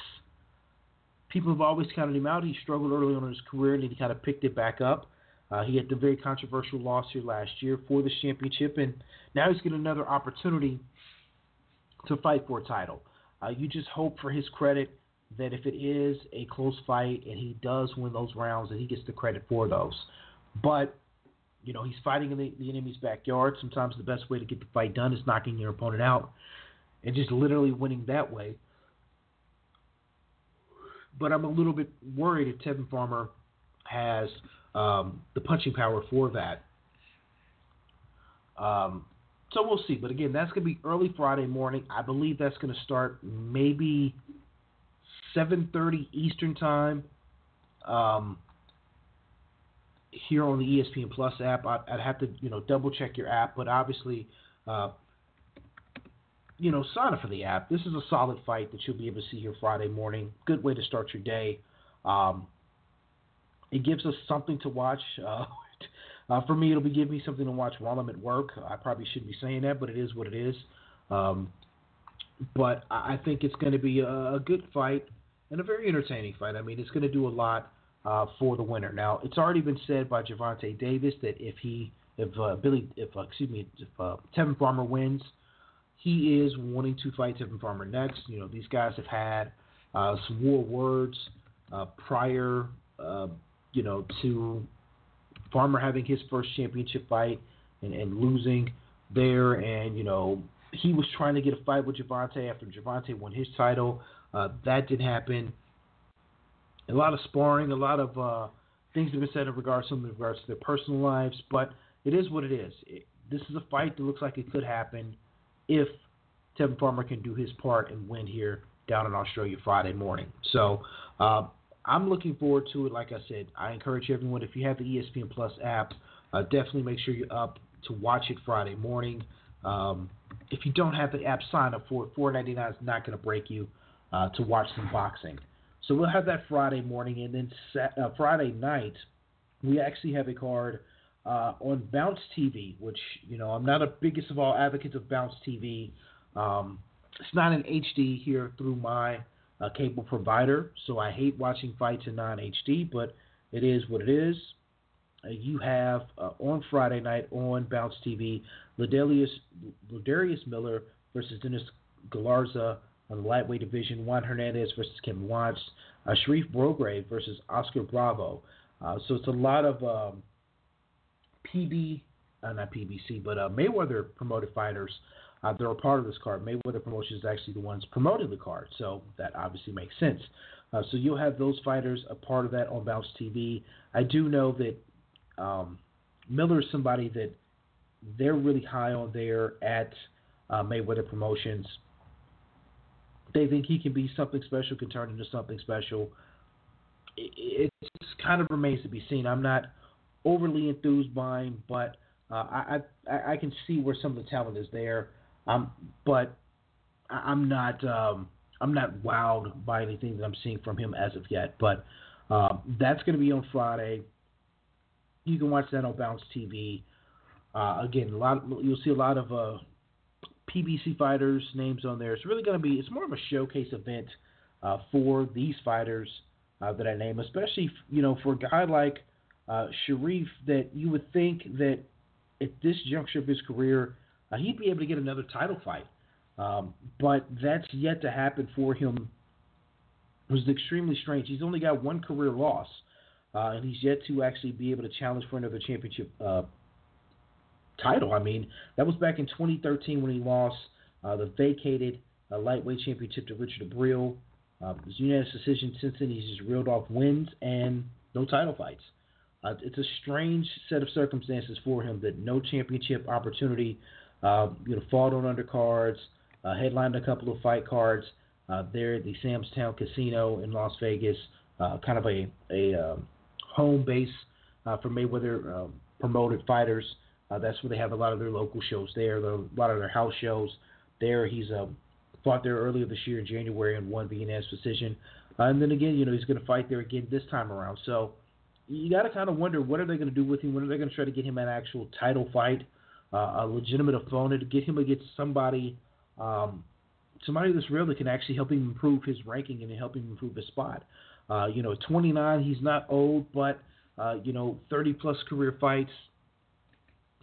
people have always counted him out. He struggled early on in his career, and he kind of picked it back up. Uh, he had the very controversial loss here last year for the championship, and now he's getting another opportunity to fight for a title. Uh, you just hope for his credit that if it is a close fight and he does win those rounds, that he gets the credit for those. But you know, he's fighting in the, the enemy's backyard. Sometimes the best way to get the fight done is knocking your opponent out and just literally winning that way but I'm a little bit worried if Tevin Farmer has um, the punching power for that. Um, so we'll see. But again, that's going to be early Friday morning. I believe that's going to start maybe 7:30 Eastern time. Um, here on the ESPN Plus app, I'd, I'd, have to you know double check your app, but obviously uh, you know, sign up for the app. This is a solid fight that you'll be able to see here Friday morning. Good way to start your day. Um, it gives us something to watch. Uh, uh, for me, it'll be giving me something to watch while I'm at work. I probably shouldn't be saying that, but it is what it is. Um, but I think it's going to be a, good fight and a very entertaining fight. I mean, it's going to do a lot uh, for the winner. Now, it's already been said by Gervonta Davis that if he, if uh, Billy, if uh, excuse me, if uh, Tevin Farmer wins, he is wanting to fight Tevin Farmer next. You know, these guys have had uh, some war words uh, prior, you know, to Farmer having his first championship fight and, and losing there. And, you know, he was trying to get a fight with Gervonta after Gervonta won his title. Uh, that didn't happen. A lot of sparring, a lot of uh, things have been said in regards to in regards to their personal lives, but it is what it is. It, this is a fight that looks like it could happen if Tevin Farmer can do his part and win here down in Australia Friday morning. So uh, I'm looking forward to it. Like I said, I encourage everyone if you have the ESPN Plus app, uh, definitely make sure you're up to watch it Friday morning. Um, if you don't have the app, sign up for it. $4.99 is not going to break you uh, to watch some boxing. So we'll have that Friday morning, and then uh, Friday night we actually have a card uh, on Bounce TV, which you know I'm not a biggest of all advocates of Bounce TV. Um, it's not in HD here through my uh, cable provider, so I hate watching fights in non HD, but it is what it is. Uh, you have uh, on Friday night on Bounce TV, Ladarius, Ladarius Miller versus Dennis Galarza on the lightweight division, Juan Hernandez versus Kevin Watts, uh, Sharif Bogere versus Oscar Bravo. Uh, so it's a lot of um, PB, uh, not PBC, but uh, Mayweather promoted fighters uh, that are a part of this card. Mayweather Promotions is actually the ones promoting the card, so that obviously makes sense. Uh, so you'll have those fighters a part of that on Bounce TV. I do know that um, Miller is somebody that they're really high on there at Mayweather Promotions. They think he can be something special, can turn into something special. It, kind of remains to be seen. I'm not overly enthused by him, but uh, I, I I can see where some of the talent is there. Um, but I'm not um, I'm not wowed by anything that I'm seeing from him as of yet. But uh, that's going to be on Friday. You can watch that on Bounce TV. Uh, again, a lot you'll see a lot of uh, PBC fighters names on there. It's really going to be it's more of a showcase event uh, for these fighters uh, that I name, especially you know for a guy like uh, Sharif that you would think that at this juncture of his career uh, he'd be able to get another title fight. Um, but that's yet to happen for him. It was extremely strange. He's only got one career loss, uh, and he's yet to actually be able to challenge for another championship uh, title. I mean, that was back in 2013 when he lost uh, the vacated uh, lightweight championship to Richard Abril. Uh, it was unanimous decision. Since then, he's just reeled off wins and no title fights. Uh, it's a strange set of circumstances for him that no championship opportunity uh, you know, fought on undercards, uh, headlined a couple of fight cards uh, there at the Sam's Town Casino in Las Vegas, uh, kind of a, a um, home base uh, for Mayweather promoted fighters. Uh, that's where they have a lot of their local shows there, a lot of their house shows there. He's uh, fought there earlier this year in January and won unanimous decision. Uh, and then again, you know, he's going to fight there again this time around. So you got to kind of wonder what are they going to do with him? When are they going to try to get him an actual title fight? uh, a legitimate opponent, get him against somebody, um, somebody that's real that can actually help him improve his ranking and help him improve his spot. Uh, you know, 29, he's not old, but uh, you know, 30 plus career fights.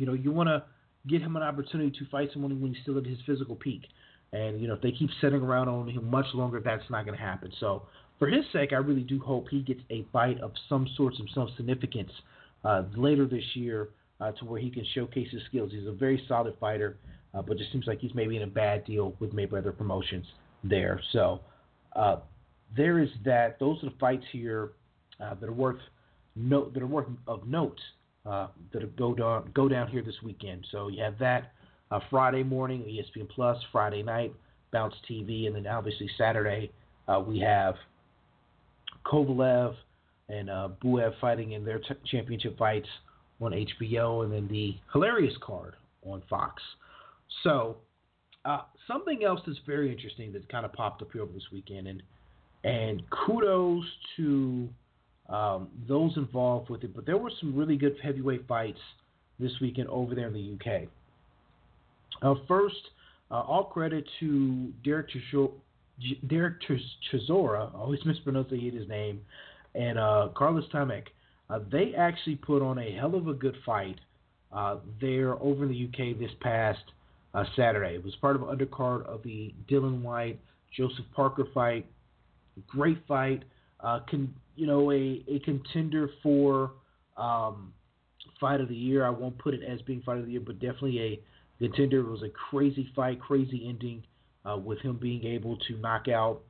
You know, you want to get him an opportunity to fight someone when he's still at his physical peak. And you know, if they keep sitting around on him much longer, that's not going to happen. So, for his sake, I really do hope he gets a fight of some sort, of some significance uh, later this year uh, to where he can showcase his skills. He's a very solid fighter, uh, but just seems like he's maybe in a bad deal with Mayweather Promotions there. So uh, there is that. Those are the fights here uh, that are worth note that are worth of note uh, that go down go down here this weekend. So you have that uh, Friday morning, ESPN Plus, Friday night, Bounce TV, and then obviously Saturday we have Kovalev and uh, Bivol fighting in their t- championship fights on HBO, and then the Hilarious card on Fox. So, uh, something else that's very interesting that kind of popped up here over this weekend, and and kudos to um, those involved with it. But there were some really good heavyweight fights this weekend over there in the UK. Uh, first, uh, all credit to Derek Chisora. Derek Chisora, I always mispronounce his name, and uh, Carlos Takam. Uh, they actually put on a hell of a good fight uh, there over in the UK this past uh, Saturday. It was part of an undercard of the Dillian Whyte Joseph Parker fight. Great fight. You know, a, a contender for um, fight of the year. I won't put it as being fight of the year, but definitely a contender. It was a crazy fight, crazy ending uh, with him being able to knock out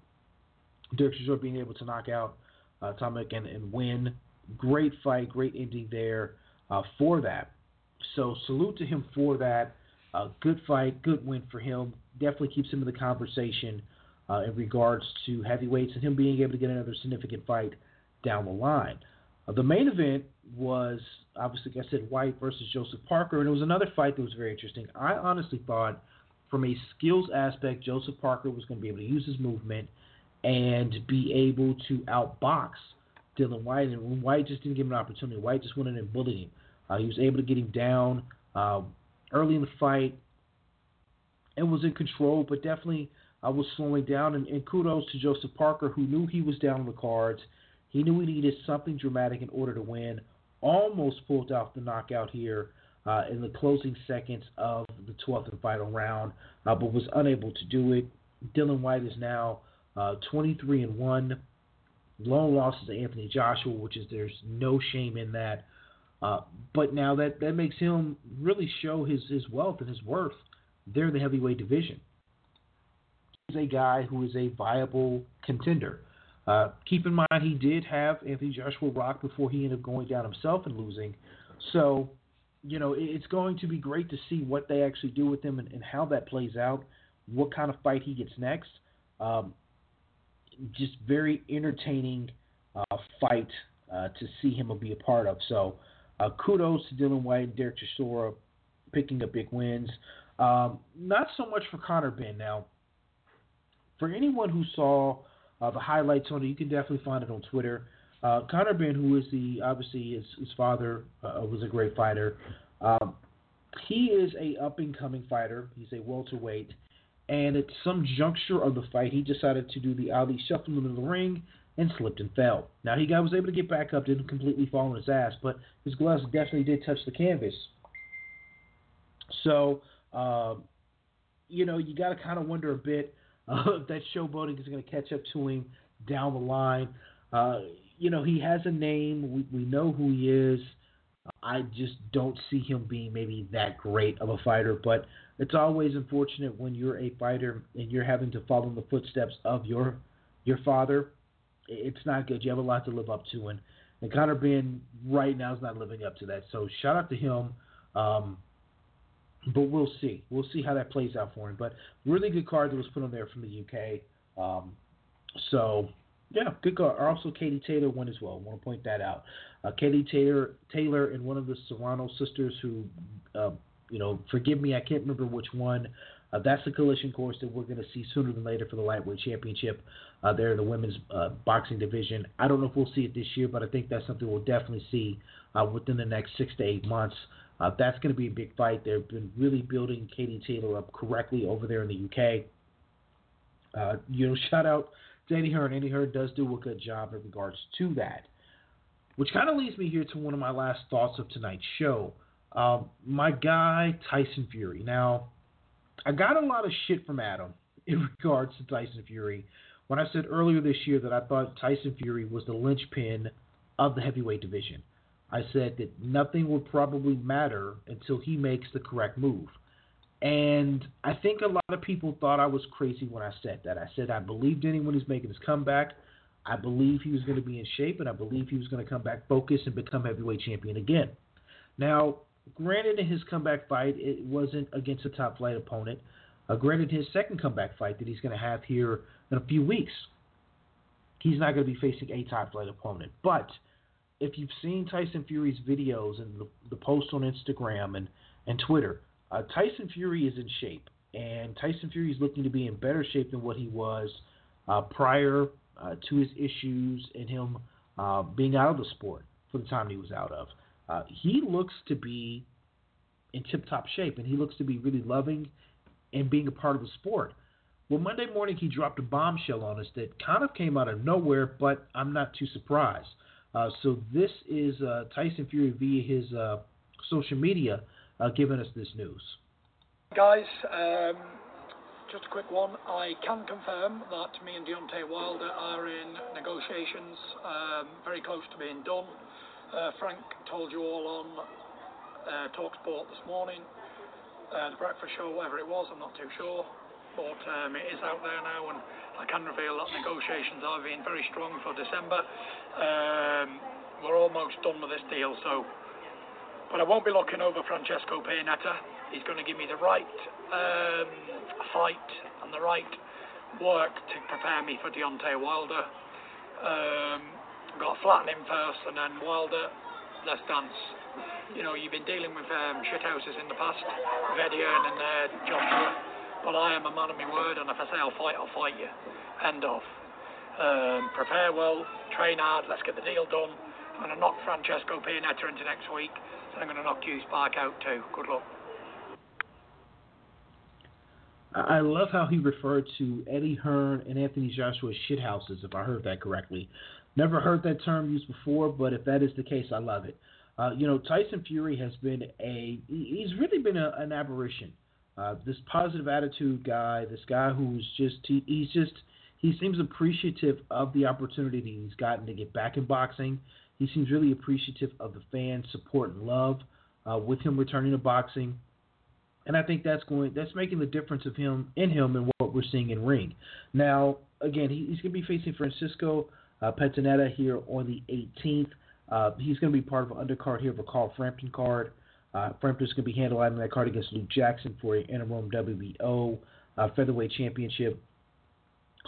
Derek Chisora being able to knock out uh, Takam and, and win great fight, great ending there uh, for that. So salute to him for that. Uh, good fight, good win for him. Definitely keeps him in the conversation uh, in regards to heavyweights and him being able to get another significant fight down the line. Uh, the main event was obviously, like I said, Whyte versus Joseph Parker, and it was another fight that was very interesting. I honestly thought, from a skills aspect, Joseph Parker was going to be able to use his movement and be able to outbox Dillian Whyte, and Whyte just didn't give him an opportunity. Whyte just went in and bullied him. Uh, he was able to get him down uh, early in the fight and was in control, but definitely I was slowing down. And, and kudos to Joseph Parker, who knew he was down on the cards. He knew he needed something dramatic in order to win. Almost pulled off the knockout here uh, in the closing seconds of the 12th and final round, uh, but was unable to do it. Dillian Whyte is now uh, 23 and one. Lone losses to Anthony Joshua, which is there's no shame in that. Uh, but now that that makes him really show his his wealth and his worth. There in the heavyweight division. He's a guy who is a viable contender. Uh, keep in mind he did have Anthony Joshua rock before he ended up going down himself and losing. So, you know, it's going to be great to see what they actually do with him and, and how that plays out. What kind of fight he gets next. Um, just very entertaining uh, fight uh, to see him be a part of. So uh, kudos to Dillian Whyte and Derek Chisora picking up big wins. Um, not so much for Conor Benn. Now, for anyone who saw uh, the highlights on it, you can definitely find it on Twitter. Uh, Conor Benn, who is the obviously his, his father uh, was a great fighter. Um, he is a up and coming fighter. He's a welterweight, and at some juncture of the fight, he decided to do the Ali shuffle into the ring and slipped and fell. Now he got, was able to get back up, didn't completely fall on his ass, but his gloves definitely did touch the canvas. So, um, you know, you got to kind of wonder a bit uh, that showboating is going to catch up to him down the line. Uh, you know, he has a name. We, we know who he is. I just don't see him being maybe that great of a fighter, but it's always unfortunate when you're a fighter and you're having to follow in the footsteps of your your father. It's not good. You have a lot to live up to, and and Conor Benn right now is not living up to that. So shout out to him. Um, but we'll see. We'll see how that plays out for him. But really good card that was put on there from the UK. Um, so yeah, good card. Also, Katie Taylor won as well. I want to point that out. Uh, Katie Taylor, Taylor, and one of the Serrano sisters who uh, you know, forgive me, I can't remember which one. Uh, that's the collision course that we're going to see sooner than later for the lightweight championship. Uh, there in the women's uh, boxing division. I don't know if we'll see it this year, but I think that's something we'll definitely see uh, within the next six to eight months. Uh, that's going to be a big fight. They've been really building Katie Taylor up correctly over there in the UK. Uh, you know, shout out to Eddie Hearn. Eddie Hearn does do a good job in regards to that. Which kind of leads me here to one of my last thoughts of tonight's show. Um, my guy Tyson Fury. Now, I got a lot of shit from Adam in regards to Tyson Fury when I said earlier this year that I thought Tyson Fury was the linchpin of the heavyweight division. I said that nothing would probably matter until he makes the correct move. And I think a lot of people thought I was crazy when I said that. I said I believed in him when he's making his comeback. I believe he was going to be in shape, and I believe he was going to come back focused and become heavyweight champion again. Now, Granted, in his comeback fight, it wasn't against a top flight opponent. Uh, granted, his second comeback fight that he's going to have here in a few weeks, he's not going to be facing a top flight opponent. But if you've seen Tyson Fury's videos and the, the posts on Instagram and, and Twitter, uh, Tyson Fury is in shape. And Tyson Fury is looking to be in better shape than what he was uh, prior uh, to his issues and him uh, being out of the sport for the time he was out of. Uh, he looks to be in tip top shape and he looks to be really loving and being a part of the sport. Well, Monday morning he dropped a bombshell on us that kind of came out of nowhere, but I'm not too surprised. Uh, so this is uh, Tyson Fury via his uh, social media uh, giving us this news. Guys, um, just a quick one. I can confirm that me and Deontay Wilder are in negotiations, um, very close to being done. Uh, Frank told you all on uh, Talksport this morning, the breakfast show, whatever it was, I'm not too sure. But um, it is out there now, and I can reveal that negotiations are being very strong for December. Um, we're almost done with this deal, so. But I won't be looking over Francesco Pianetta. He's going to give me the right um, fight and the right work to prepare me for Deontay Wilder. Um, got to flatten him first, and then Wilder, let's dance. You know, you've been dealing with um, shithouses in the past, Hearn and uh, Joshua, but I am a man of my word, and if I say I'll fight, I'll fight you. End of. Um, prepare well, train hard, let's get the deal done, I'm going to knock Francesco Pianetta into next week, and I'm going to knock Q Spark out too. Good luck. I love how he referred to Eddie Hearn and Anthony Joshua shithouses, if I heard that correctly. Never heard that term used before, but if that is the case, I love it. Uh, you know, Tyson Fury has been a, he's really been a, an aberration. Uh, this positive attitude guy, this guy who's just, he, he's just, he seems appreciative of the opportunity that he's gotten to get back in boxing. He seems really appreciative of the fans' support and love uh, with him returning to boxing and I think that's going that's making the difference of him in him and what we're seeing in ring. Now, again, he, he's going to be facing Francisco uh, Pianetta here on the 18th. Uh, he's going to be part of an undercard here of a Carl Frampton card. Uh, Frampton's going to be handling that card against Luke Jackson for an interim WBO uh, featherweight championship.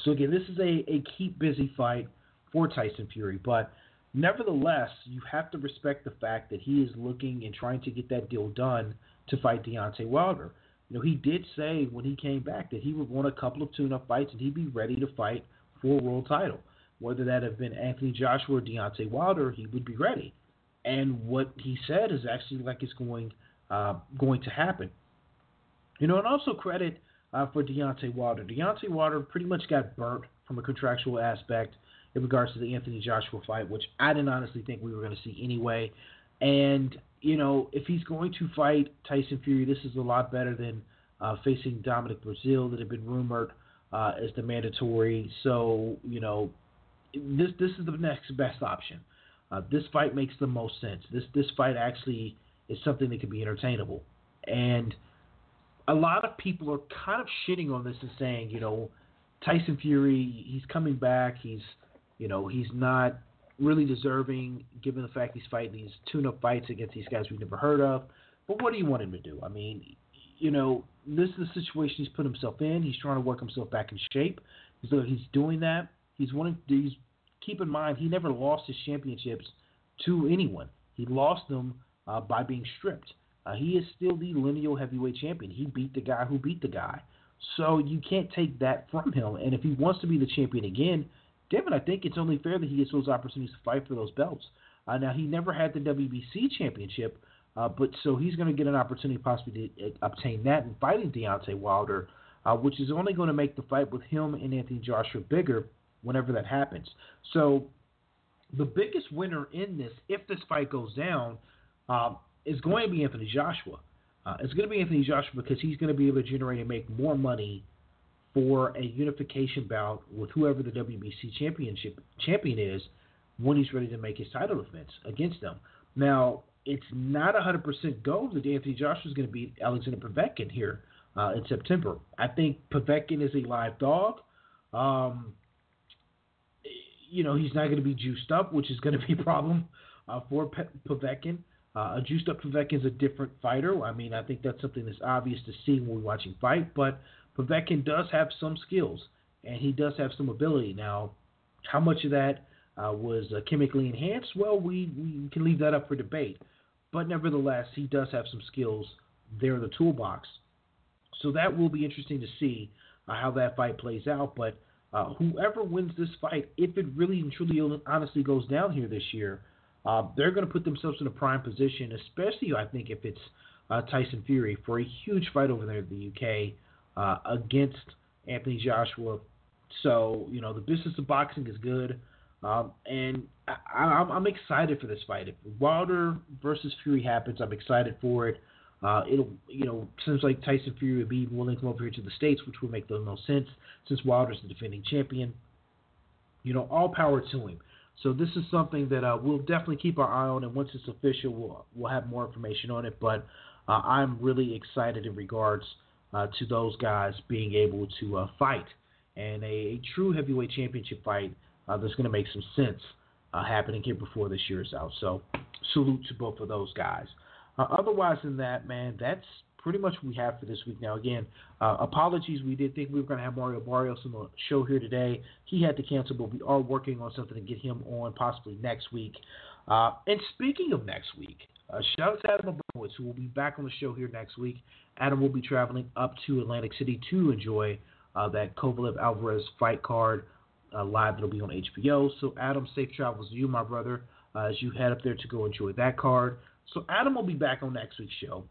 So again, this is a, a keep busy fight for Tyson Fury, but nevertheless, you have to respect the fact that he is looking and trying to get that deal done to fight Deontay Wilder. You know, he did say when he came back that he would want a couple of tune-up fights and he'd be ready to fight for a world title. Whether that have been Anthony Joshua or Deontay Wilder, he would be ready. And what he said is actually like it's going uh, going to happen. You know, and also credit uh, for Deontay Wilder. Deontay Wilder pretty much got burnt from a contractual aspect in regards to the Anthony Joshua fight, which I didn't honestly think we were going to see anyway. And you know, if he's going to fight Tyson Fury, this is a lot better than uh, facing Dominic Breazeale that had been rumored uh, as the mandatory. So, you know, this this is the next best option. Uh, this fight makes the most sense. This this fight actually is something that could be entertainable, and a lot of people are kind of shitting on this and saying, you know, Tyson Fury, he's coming back. He's, you know, he's not really deserving given the fact he's fighting these tune-up fights against these guys we've never heard of. But what do you want him to do? I mean, you know, this is the situation he's put himself in. He's trying to work himself back in shape. So he's doing that. He's wanting. He's keep in mind he never lost his championships to anyone. He lost them uh, by being stripped. Uh, he is still the lineal heavyweight champion. He beat the guy who beat the guy. So you can't take that from him. And if he wants to be the champion again, Devin, I think it's only fair that he gets those opportunities to fight for those belts. Uh, now, he never had the WBC championship, uh, but so he's going to get an opportunity possibly to uh, obtain that and fighting Deontay Wilder, uh, which is only going to make the fight with him and Anthony Joshua bigger whenever that happens. So the biggest winner in this, if this fight goes down, uh, is going to be Anthony Joshua. Uh, it's going to be Anthony Joshua because he's going to be able to generate and make more money for a unification bout with whoever the WBC championship champion is when he's ready to make his title defense against them. Now, it's not 100% go that Anthony Joshua is going to beat Alexander Povetkin here uh, in September. I think Povetkin is a live dog. Um, you know, he's not going to be juiced up, which is going to be a problem uh, for Povetkin. Uh, a juiced up Povetkin is a different fighter. I mean, I think that's something that's obvious to see when we're watching fight, but Povetkin does have some skills and he does have some ability. Now, how much of that uh, was uh, chemically enhanced? Well, we, we can leave that up for debate. But nevertheless, he does have some skills there in the toolbox. So that will be interesting to see uh, how that fight plays out. But uh, whoever wins this fight, if it really and truly honestly goes down here this year, uh, they're going to put themselves in a prime position, especially I think if it's uh, Tyson Fury for a huge fight over there in the UK uh, against Anthony Joshua. So you know the business of boxing is good, um, and I, am excited for this fight. If Wilder versus Fury happens, I'm excited for it. Uh, it'll you know seems like Tyson Fury would be willing to come over here to the states, which would make the most sense since Wilder's the defending champion. You know, all power to him. So this is something that uh, we'll definitely keep our eye on, and once it's official, we'll we'll have more information on it. But uh, I'm really excited in regards uh, to those guys being able to uh, fight. And a, a, true heavyweight championship fight uh, that's going to make some sense uh, happening here before this year is out. So salute to both of those guys. Uh, otherwise than that, man, that's pretty much what we have for this week. Now, again, uh, apologies. We did think we were going to have Mario Barrios on the show here today. He had to cancel, but we are working on something to get him on possibly next week. and speaking of next week, uh, shout out to Adam Abramowitz, who will be back on the show here next week. Adam will be traveling up to Atlantic City to enjoy uh, that Kovalev Alvarez fight card uh, live that'll be on HBO. So, Adam, safe travels to you, my brother. uh, as you head up there to go enjoy that card. So Adam will be back on next week's show.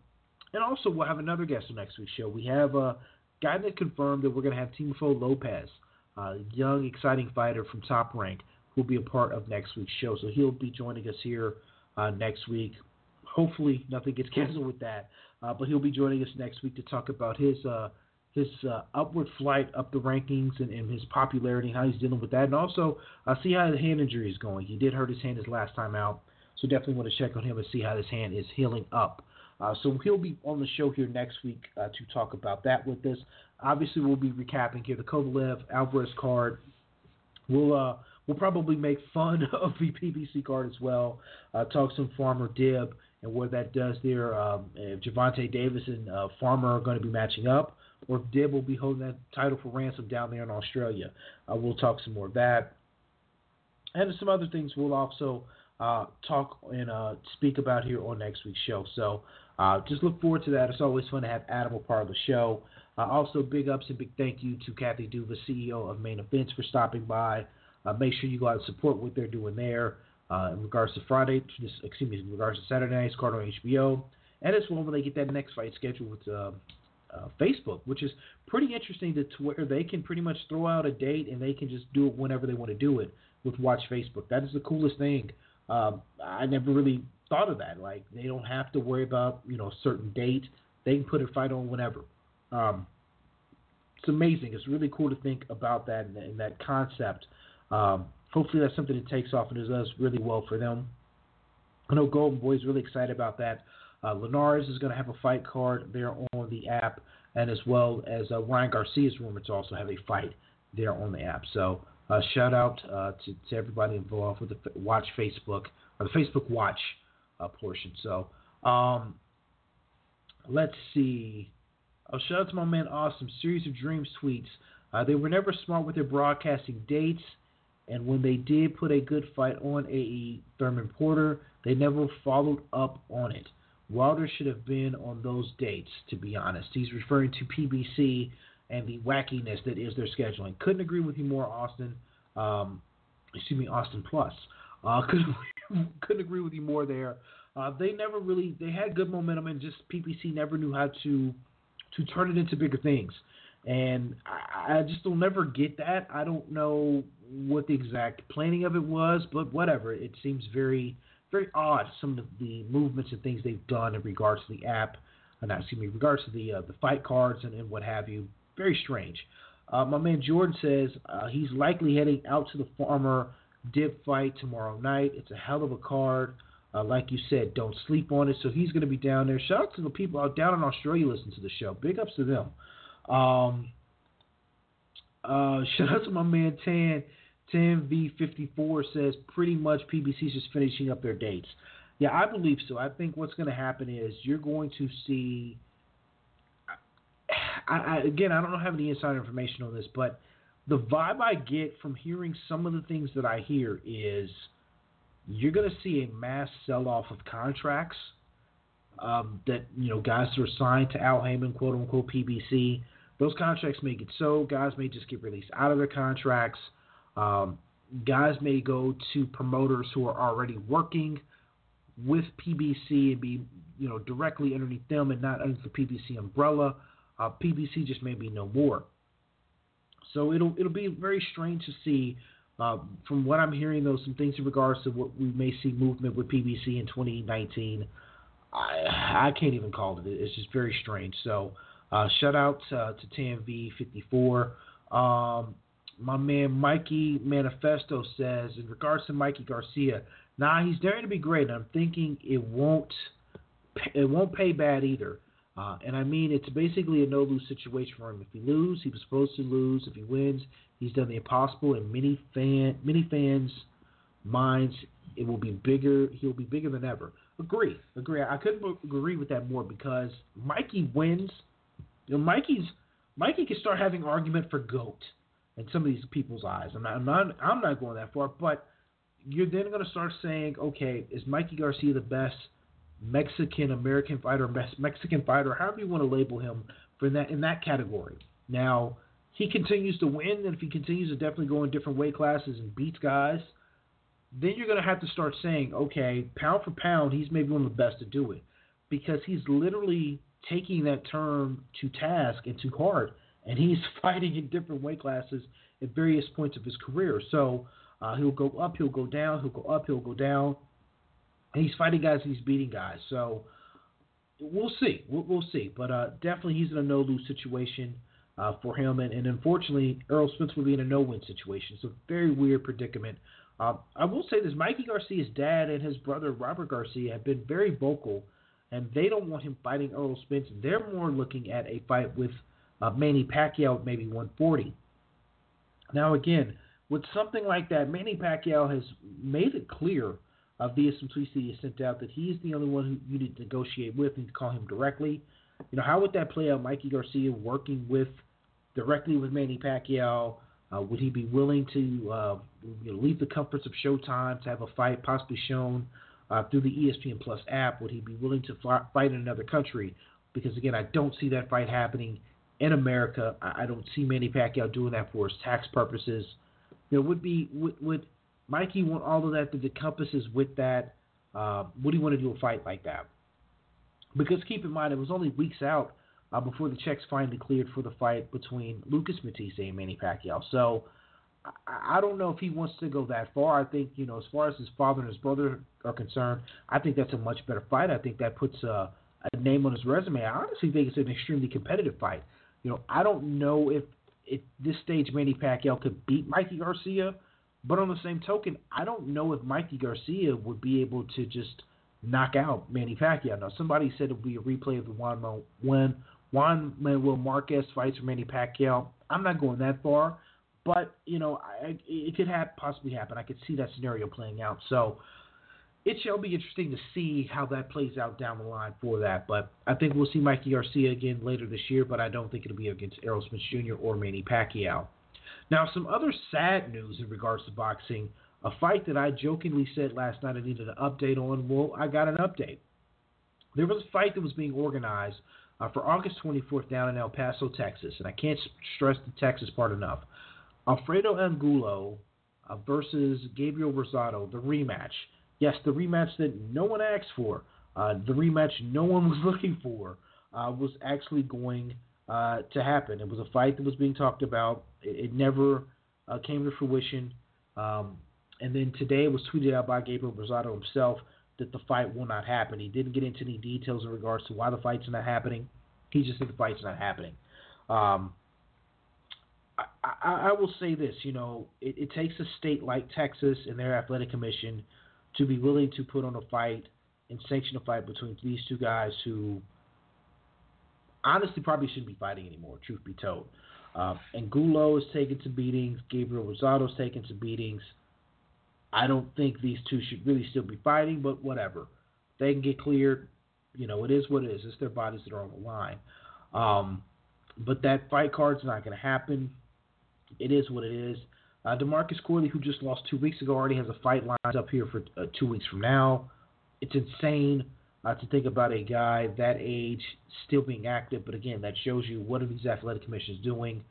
And also, we'll have another guest on next week's show. We have a guy that confirmed that we're going to have Teofimo Lopez, a young, exciting fighter from Top Rank, who will be a part of next week's show. So he'll be joining us here uh, next week. Hopefully, nothing gets canceled with that. Uh, but he'll be joining us next week to talk about his uh, his uh, upward flight up the rankings and, and, his popularity, how he's dealing with that, and also uh, see how the hand injury is going. He did hurt his hand his last time out, so definitely want to check on him and see how his hand is healing up. Uh, so he'll be on the show here next week uh, to talk about that with us. Obviously, we'll be recapping here the Kovalev Alvarez card. We'll uh, we'll probably make fun of the PBC card as well. Uh, talk some Farmer Dib and what that does there. Um, if Gervonta Davis and uh, Farmer are going to be matching up, or if Dib will be holding that title for ransom down there in Australia. Uh, we'll talk some more of that. And some other things we'll also uh, talk and uh, speak about here on next week's show. So uh, just look forward to that. It's always fun to have Adam a part of the show. Uh, also, big ups and big thank you to Kathy Duva, CEO of Main Events, for stopping by. Uh, make sure you go out and support what they're doing there. In regards to Friday, excuse me, in regards to Saturday night's card on HBO, and as well when they get that next fight scheduled with uh, Facebook, which is pretty interesting to, where they can pretty much throw out a date and they can just do it whenever they want to do it with Watch Facebook. That is the coolest thing. Um, I never really thought of that. Like they don't have to worry about you know a certain date. They can put a fight on whenever. Um, it's amazing. It's really cool to think about that and, and that concept. Um, hopefully that's something that takes off and does really well for them. I know Golden Boy is really excited about that. Uh, Linares is going to have a fight card there on the app, and as well as uh, Ryan Garcia is rumored to also have a fight there on the app. So uh, shout out uh, to, to everybody involved with the Watch Facebook or the Facebook Watch uh, portion. So um, let's see. Oh, shout out to my man Awesome. Series of Dreams tweets. Uh, they were never smart with their broadcasting dates, and when they did put a good fight on AE Thurman Porter, they never followed up on it. Wilder should have been on those dates, to be honest. He's referring to PBC and the wackiness that is their scheduling. Couldn't agree with you more, Austin. Um, excuse me, Austin Plus. Uh, couldn't, couldn't agree with you more there. Uh, they never really they had good momentum and just PBC never knew how to to turn it into bigger things. And I, I just will never get that. I don't know what the exact planning of it was, but whatever. It seems very very odd some of the movements and things they've done in regards to the app, uh, not excuse me, regards to the uh, the fight cards and, and what have you. Very strange. Uh, my man Jordan says uh, he's likely heading out to the Farmer Dib fight tomorrow night. It's a hell of a card. Uh, like you said, don't sleep on it. So he's going to be down there. Shout out to the people out down in Australia listening to the show. Big ups to them. Um, uh, shout out to my man Tan. 10v54 says pretty much PBC's just finishing up their dates. Yeah, I believe so. I think what's going to happen is you're going to see. I, I, again, I don't have any inside information on this, but the vibe I get from hearing some of the things that I hear is you're going to see a mass sell off of contracts. Um, that you know, guys are signed to Al Haymon, quote unquote PBC, those contracts may get sold. Guys may just get released out of their contracts. Um, guys may go to promoters who are already working with PBC and be you know directly underneath them and not under the PBC umbrella. Uh, PBC just may be no more. So it'll it'll be very strange to see. Uh, from what I'm hearing, though, some things in regards to what we may see movement with PBC in 2019. I, I can't even call it. It's just very strange. So, uh, shout out uh, to TMV54. Um, my man Mikey Manifesto says in regards to Mikey Garcia, nah, he's daring to be great. I'm thinking it won't it won't pay bad either. Uh, and I mean, it's basically a no lose situation for him. If he loses, he was supposed to lose. If he wins, he's done the impossible. In many fan many fans' minds, it will be bigger. He'll be bigger than ever. Agree, agree. I couldn't agree with that more because Mikey wins. You know, Mikey's Mikey can start having argument for goat in some of these people's eyes. I'm not, I'm not, I'm not going that far, but you're then going to start saying, okay, is Mikey Garcia the best Mexican American fighter, Mexican fighter, however you want to label him for that in that category. Now he continues to win, and if he continues to definitely go in different weight classes and beats guys, then you're going to have to start saying, okay, pound for pound, he's maybe one of the best to do it because he's literally taking that term to task and to heart, and he's fighting in different weight classes at various points of his career. So uh, he'll go up, he'll go down, he'll go up, he'll go down. He's fighting guys, he's beating guys. So we'll see. We'll, we'll see. But uh, definitely he's in a no lose situation uh, for him. And, and, unfortunately, Errol Spence will be in a no win situation. It's a very weird predicament. Uh, I will say this Mikey Garcia's dad and his brother Robert Garcia have been very vocal, and they don't want him fighting Errol Spence. They're more looking at a fight with uh, Manny Pacquiao at maybe 140. Now, again, with something like that, Manny Pacquiao has made it clear uh, via some tweets that he sent out that he's the only one who you need to negotiate with and call him directly. You know, how would that play out? Mikey Garcia working with directly with Manny Pacquiao. Uh, would he be willing to uh, you know, leave the comforts of Showtime to have a fight possibly shown uh, through the ESPN Plus app? Would he be willing to fight in another country? Because again, I don't see that fight happening in America. I, I don't see Manny Pacquiao doing that for his tax purposes. You know, would be would, would Mikey want all of that that encompasses with that? Uh, would he want to do a fight like that? Because keep in mind, it was only weeks out uh, before the checks finally cleared for the fight between Lucas Matthysse and Manny Pacquiao. So I, I don't know if he wants to go that far. I think you know, as far as his father and his brother are concerned, I think that's a much better fight. I think that puts a, a name on his resume. I honestly think it's an extremely competitive fight. You know, I don't know if at this stage Manny Pacquiao could beat Mikey Garcia, but on the same token, I don't know if Mikey Garcia would be able to just knock out Manny Pacquiao. Now, somebody said it would be a replay of the Juan, one when Juan Manuel Marquez fights Manny Pacquiao. I'm not going that far, but you know, I, it could have possibly happen. I could see that scenario playing out. So it shall be interesting to see how that plays out down the line for that. But I think we'll see Mikey Garcia again later this year, but I don't think it'll be against Errol Spence Jr. or Manny Pacquiao. Now, some other sad news in regards to boxing. A fight that I jokingly said last night I needed an update on. Well, I got an update. There was a fight that was being organized uh, for August 24th down in El Paso, Texas. And I can't stress the Texas part enough. Alfredo Angulo uh, versus Gabriel Rosado, the rematch. Yes, the rematch that no one asked for, uh, the rematch no one was looking for, uh, was actually going uh, to happen. It was a fight that was being talked about. It, it never uh, came to fruition. Um, and then today it was tweeted out by Gabriel Rosado himself that the fight will not happen. He didn't get into any details in regards to why the fight's not happening. He just said the fight's not happening. Um, I, I, I, will say this, you know, it, it takes a state like Texas and their athletic commission to be willing to put on a fight and sanction a fight between these two guys who honestly probably shouldn't be fighting anymore, truth be told. Uh, Angulo is taking some beatings. Gabriel Rosado's taking some beatings. I don't think these two should really still be fighting, but whatever. They can get cleared. You know, it is what it is. It's their bodies that are on the line. Um, but that fight card's not going to happen. It is what it is. Uh, Demarcus Corley, who just lost two weeks ago, already has a fight lined up here for uh, two weeks from now. It's insane uh, to think about a guy that age still being active, but again, that shows you what are these athletic commissions doing.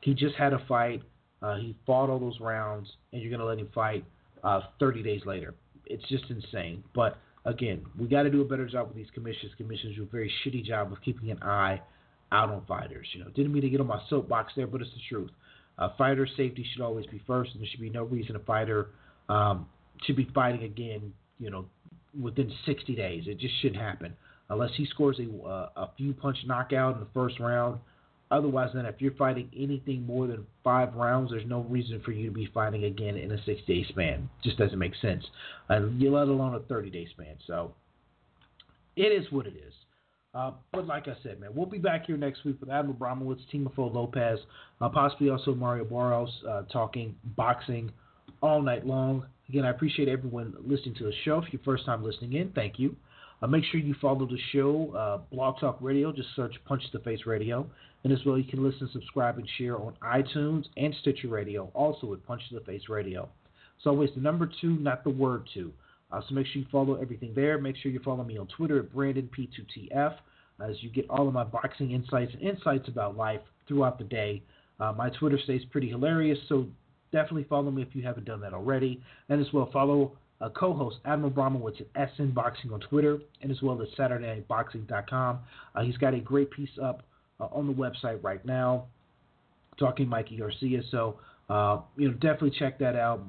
He just had a fight. Uh, he fought all those rounds, and you're going to let him fight uh, 30 days later. It's just insane. But again, we got to do a better job with these commissions. Commissions do a very shitty job of keeping an eye out on fighters. You know, didn't mean to get on my soapbox there, but it's the truth. Uh, fighter safety should always be first, and there should be no reason a fighter um, should be fighting again. You know, within 60 days, it just shouldn't happen unless he scores a, uh, a few punch knockout in the first round. Otherwise, then, if you're fighting anything more than five rounds, there's no reason for you to be fighting again in a six day span. Just doesn't make sense. And you let alone a 30 day span. So it is what it is. Uh, but like I said, man, we'll be back here next week with Adam Abramowitz, Teofimo Lopez, uh, possibly also Mario Barrios, uh, talking boxing all night long. Again, I appreciate everyone listening to the show. If you're first time listening in, thank you. Uh, make sure you follow the show, uh, Blog Talk Radio. Just search Punch the Face Radio. And as well, you can listen, subscribe, and share on iTunes and Stitcher Radio, also at Punch the Face Radio. It's always the number two, not the word two. Uh, so make sure you follow everything there. Make sure you follow me on Twitter at BrandonP2TF as you get all of my boxing insights and insights about life throughout the day. Uh, my Twitter stays pretty hilarious, so definitely follow me if you haven't done that already. And as well, follow uh, co-host Adam Abramowitz at SN Boxing on Twitter, and as well as SaturdayBoxing.com. Uh, he's got a great piece up uh, on the website right now, talking Mikey Garcia. So uh, you know, definitely check that out.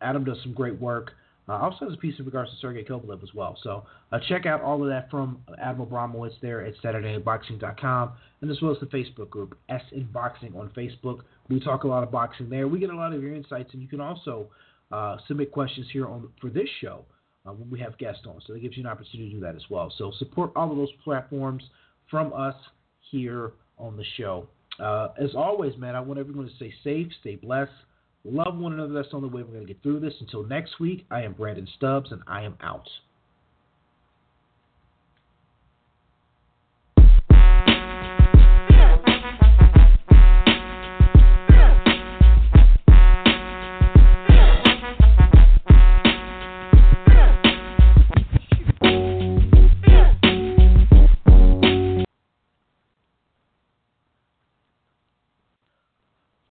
Adam does some great work. Uh, also has a piece in regards to Sergey Kovalev as well. So uh, check out all of that from Adam Abramowitz there at SaturdayBoxing.com and as well as the Facebook group S in Boxing on Facebook. We talk a lot of boxing there. We get a lot of your insights, and you can also uh, submit questions here on for this show uh, when we have guests on. So that gives you an opportunity to do that as well. So support all of those platforms from us here on the show. Uh, as always, man, I want everyone to stay safe, stay blessed, love one another. That's the only way we're going to get through this. Until next week, I am Brandon Stubbs, and I am out.